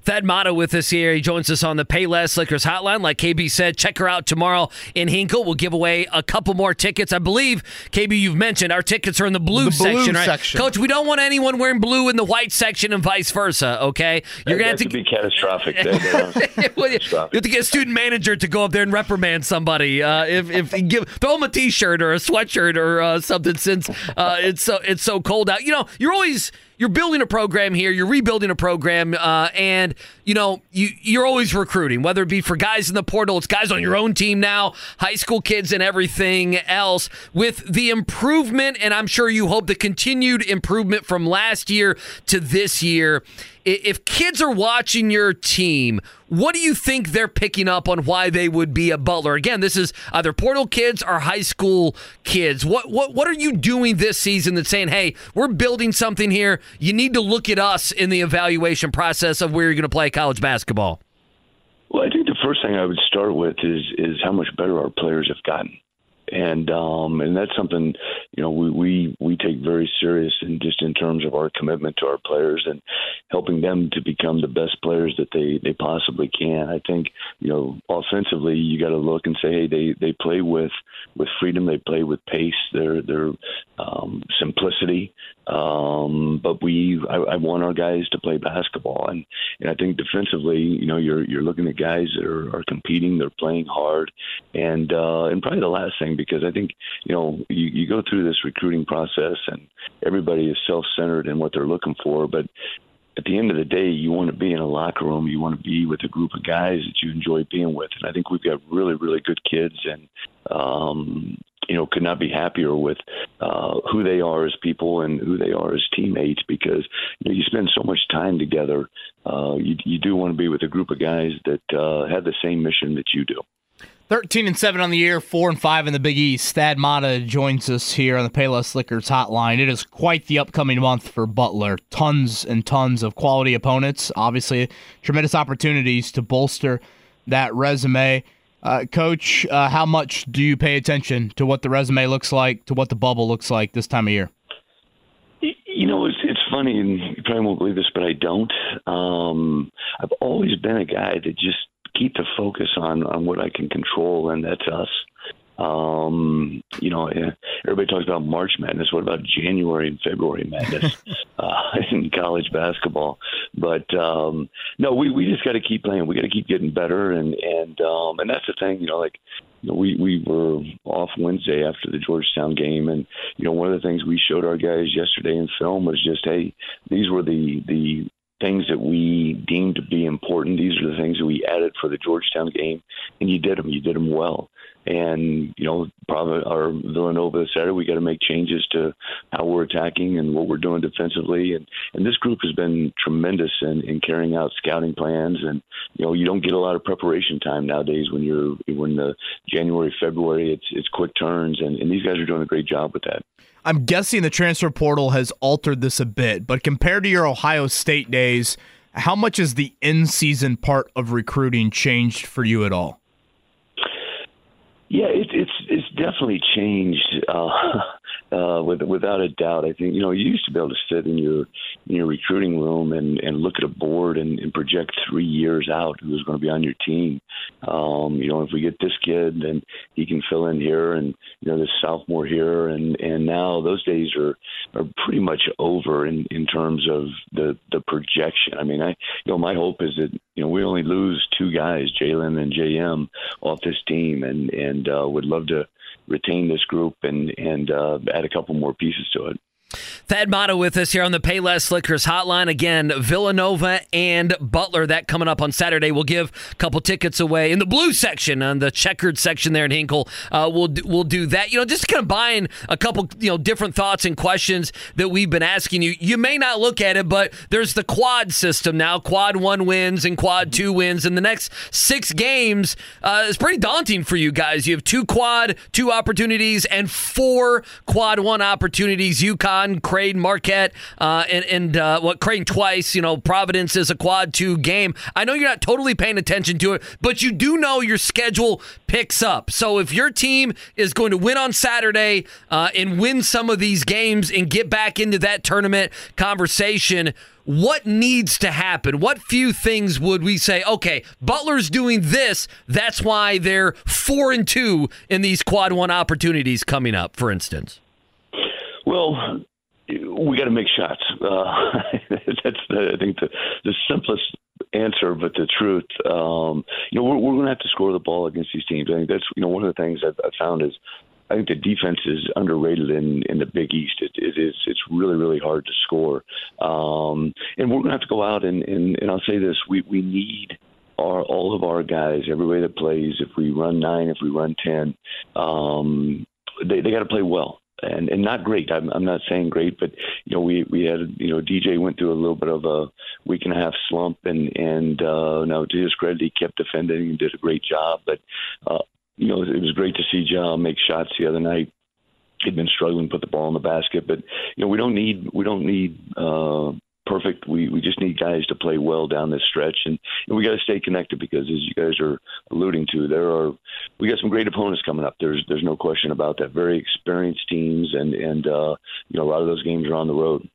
Thad Matta with us here. He joins us on the Payless Liquors hotline. Like KB said, check her out tomorrow in Hinkle. We'll give away a couple more tickets. I believe, KB, you've mentioned our tickets are in the blue, The blue section, right? section. Coach, we don't want anyone wearing blue in the white section and vice versa, okay? You're that, going that to be catastrophic. That- that- Well, you catastrophic. you have to get a student manager to go up there and reprimand somebody. Uh, if if give throw them a T-shirt or a sweatshirt or uh, something, since uh, it's so it's so cold out. You know, you're always you're building a program here. You're rebuilding a program, uh, and you know you you're always recruiting, whether it be for guys in the portal, it's guys on your own team now, high school kids, and everything else. With the improvement, and I'm sure you hope the continued improvement from last year to this year. If kids are watching your team, what do you think they're picking up on why they would be a Butler? Again, this is either portal kids or high school kids. What what what are you doing this season that's saying, "Hey, we're building something here. You need to look at us in the evaluation process of where you're going to play college basketball." Well, I think the first thing I would start with is is how much better our players have gotten, and um, and that's something you know we, we we take very serious and just in terms of our commitment to our players and helping them to become the best players that they they possibly can. I think you know offensively you got to look and say hey they they play with with freedom, they play with pace, their their um, simplicity. Um, but we, I, I want our guys to play basketball, and and I think defensively, you know, you're you're looking at guys that are, are competing, they're playing hard, and uh, and probably the last thing because I think you know you, you go through this recruiting process and everybody is self-centered in what they're looking for, but at the end of the day, you want to be in a locker room. You want to be with a group of guys that you enjoy being with. And I think we've got really, really good kids, and um, you know, could not be happier with uh, who they are as people and who they are as teammates. Because you know, you spend so much time together. Uh, you, you do want to be with a group of guys that uh, have the same mission that you do. 13 and 7 on the year, 4 and 5 in the Big East. Thad Matta joins us here on the Payless Liquors hotline. It is quite the upcoming month for Butler. Tons and tons of quality opponents. Obviously, tremendous opportunities to bolster that resume. Uh, Coach, uh, how much do you pay attention to what the resume looks like, to what the bubble looks like this time of year? You know, it's it's funny, and you probably won't believe this, but I don't. Um, I've always been a guy that just keep the focus on on what I can control, and that's us. Um, you know, everybody talks about March Madness. What about January and February Madness uh, in college basketball? But um, no, we we just got to keep playing. We got to keep getting better, and and um, and that's the thing. You know, like you know, we we were off Wednesday after the Georgetown game, and you know, one of the things we showed our guys yesterday in film was just, hey, these were the the things that we deemed to be important. These are the things that we added for the Georgetown game, and you did them. You did them well. And you know, probably our Villanova Saturday, we got to make changes to how we're attacking and what we're doing defensively. And and this group has been tremendous in, in carrying out scouting plans. And you know, you don't get a lot of preparation time nowadays when you're when the January February it's it's quick turns, and, and these guys are doing a great job with that. I'm guessing the transfer portal has altered this a bit, but compared to your Ohio State days, how much has the in season part of recruiting changed for you at all? Yeah, it, it's it's definitely changed. Uh, uh, with, without a doubt. I think you know you used to be able to sit in your in your recruiting room and, and look at a board and, and project three years out who's going to be on your team. Um, you know, if we get this kid, then he can fill in here, and you know this sophomore here, and and now those days are are pretty much over in in terms of the the projection. I mean, I you know my hope is that you know we only lose two guys, Jalen and JM, off this team, and and uh, would love to retain this group and and uh, add a couple more pieces to it. Thad Matta with us here on the Payless Liquors hotline. Again, Villanova and Butler. That coming up on Saturday. We'll give a couple tickets away in the blue section, on the checkered section there in Hinkle. Uh, we'll we'll do that. You know, just kind of buying a couple you know different thoughts and questions that we've been asking you. You may not look at it, but there's the quad system now. Quad one wins and quad two wins, and the next six games uh, is pretty daunting for you guys. You have two quad two opportunities and four quad one opportunities. UConn Creighton, Marquette, uh, and, and uh, what Crane twice. You know, Providence is a quad two game. I know you're not totally paying attention to it, but you do know your schedule picks up. So if your team is going to win on Saturday uh, and win some of these games and get back into that tournament conversation, what needs to happen? What few things would we say, okay, Butler's doing this, that's why they're four and two in these quad one opportunities coming up, for instance? Well, we got to make shots. Uh, that's the, I think the the simplest answer, but the truth. Um, you know, we're, we're going to have to score the ball against these teams. I think that's you know one of the things I've, I've found is I think the defense is underrated in in the Big East. It, it is it's really really hard to score, um, and we're going to have to go out and, and and I'll say this: we we need. Our, all of our guys, everybody that plays, if we run nine, if we run ten, um, they they got to play well and and not great. I'm I'm not saying great, but you know we we had you know DJ went through a little bit of a week and a half slump, and and uh, now to his credit, he kept defending and did a great job. But uh, you know it was great to see Ja make shots the other night. He'd been struggling to put the ball in the basket, but you know we don't need we don't need. Uh, perfect. We we just need guys to play well down this stretch, and, and we got to stay connected because, as you guys are alluding to, there are we got some great opponents coming up. There's there's no question about that. Very experienced teams, and and uh, you know a lot of those games are on the road.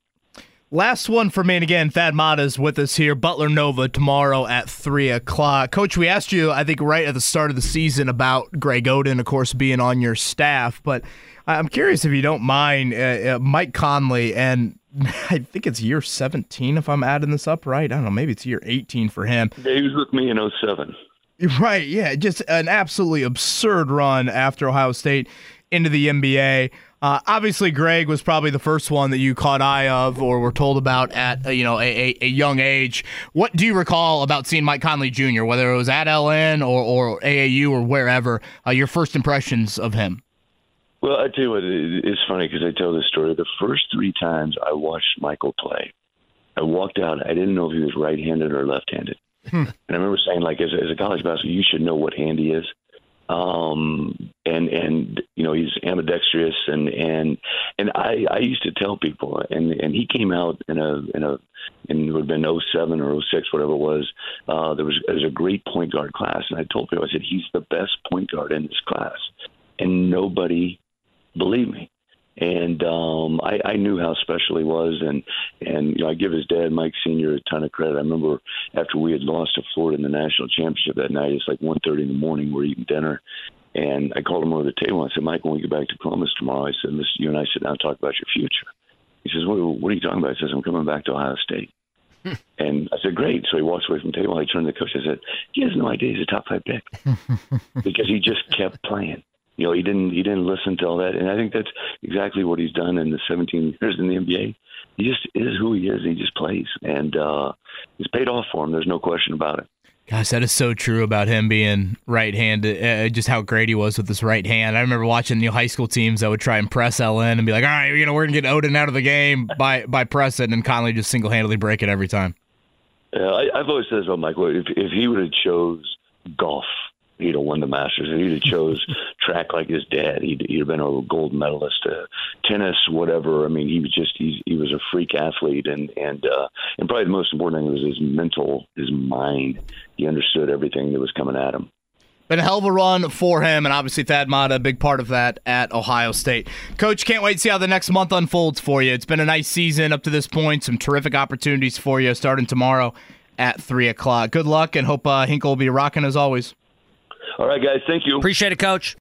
Last one for me, and again, Thad Matta is with us here. Butler Nova tomorrow at 3 o'clock. Coach, we asked you, I think, right at the start of the season about Greg Oden, of course, being on your staff. But I'm curious if you don't mind, uh, uh, Mike Conley, and I think it's year 17 if I'm adding this up right. I don't know, maybe it's year 18 for him. he was with me in 07. Right, yeah, just an absolutely absurd run after Ohio State into the NBA. Uh, obviously, Greg was probably the first one that you caught eye of or were told about at uh, you know a, a, young age. What do you recall about seeing Mike Conley Jr., whether it was at LN or, or AAU or wherever? Uh, your first impressions of him? Well, I tell you what, it's funny because I tell this story. The first three times I watched Michael play, I walked out. I didn't know if he was right-handed or left-handed. Hmm. And I remember saying, like, as, as a college basketball, you should know what hand he is. um, and and you know he's ambidextrous and and and I I used to tell people and and he came out in a in a in it would have been 07 or 06 whatever it was uh, there was there was a great point guard class and I told people I said he's the best point guard in this class and nobody believed me and um, I, I knew how special he was, and and you know I give his dad Mike Senior a ton of credit. I remember after we had lost to Florida in the national championship that night, it's like one thirty in the morning. We're eating dinner, and I called him over the table. I said, Mike, when we get back to Columbus tomorrow, I said, Listen, you and I sit down and talk about your future. He says, what, what are you talking about? I says, I'm coming back to Ohio State. and I said, great. So he walks away from the table. I turned to the coach. I said, he has no idea he's a top five pick because he just kept playing you know, he didn't he didn't listen to all that, and I think that's exactly what he's done in the 17 years in the NBA. He just is who he is. And he just plays, and uh, it's paid off for him. There's no question about it. Gosh, that is so true about him being right-handed. Uh, just how great he was with his right hand. I remember watching know, high school teams that would try and press LN and be like, "All right, you know, we're gonna get Oden out of the game by by pressing," and Conley just single-handedly break it every time. Yeah, I, I've always said this about Michael. If if he would have chose golf he'd have won the Masters. He'd have chose track like his dad, he'd, he'd have been a gold medalist. Uh, tennis, whatever. I mean, he was just he, he was a freak athlete, and and uh, and probably the most important thing was his mental, his mind. He understood everything that was coming at him. Been a hell of a run for him, and obviously Thad Matta, a big part of that at Ohio State. Coach, can't wait to see how the next month unfolds for you. It's been a nice season up to this point, some terrific opportunities for you starting tomorrow at 3 o'clock. Good luck, and hope uh, Hinkle will be rocking as always. All right, guys. Thank you. Appreciate it, Coach.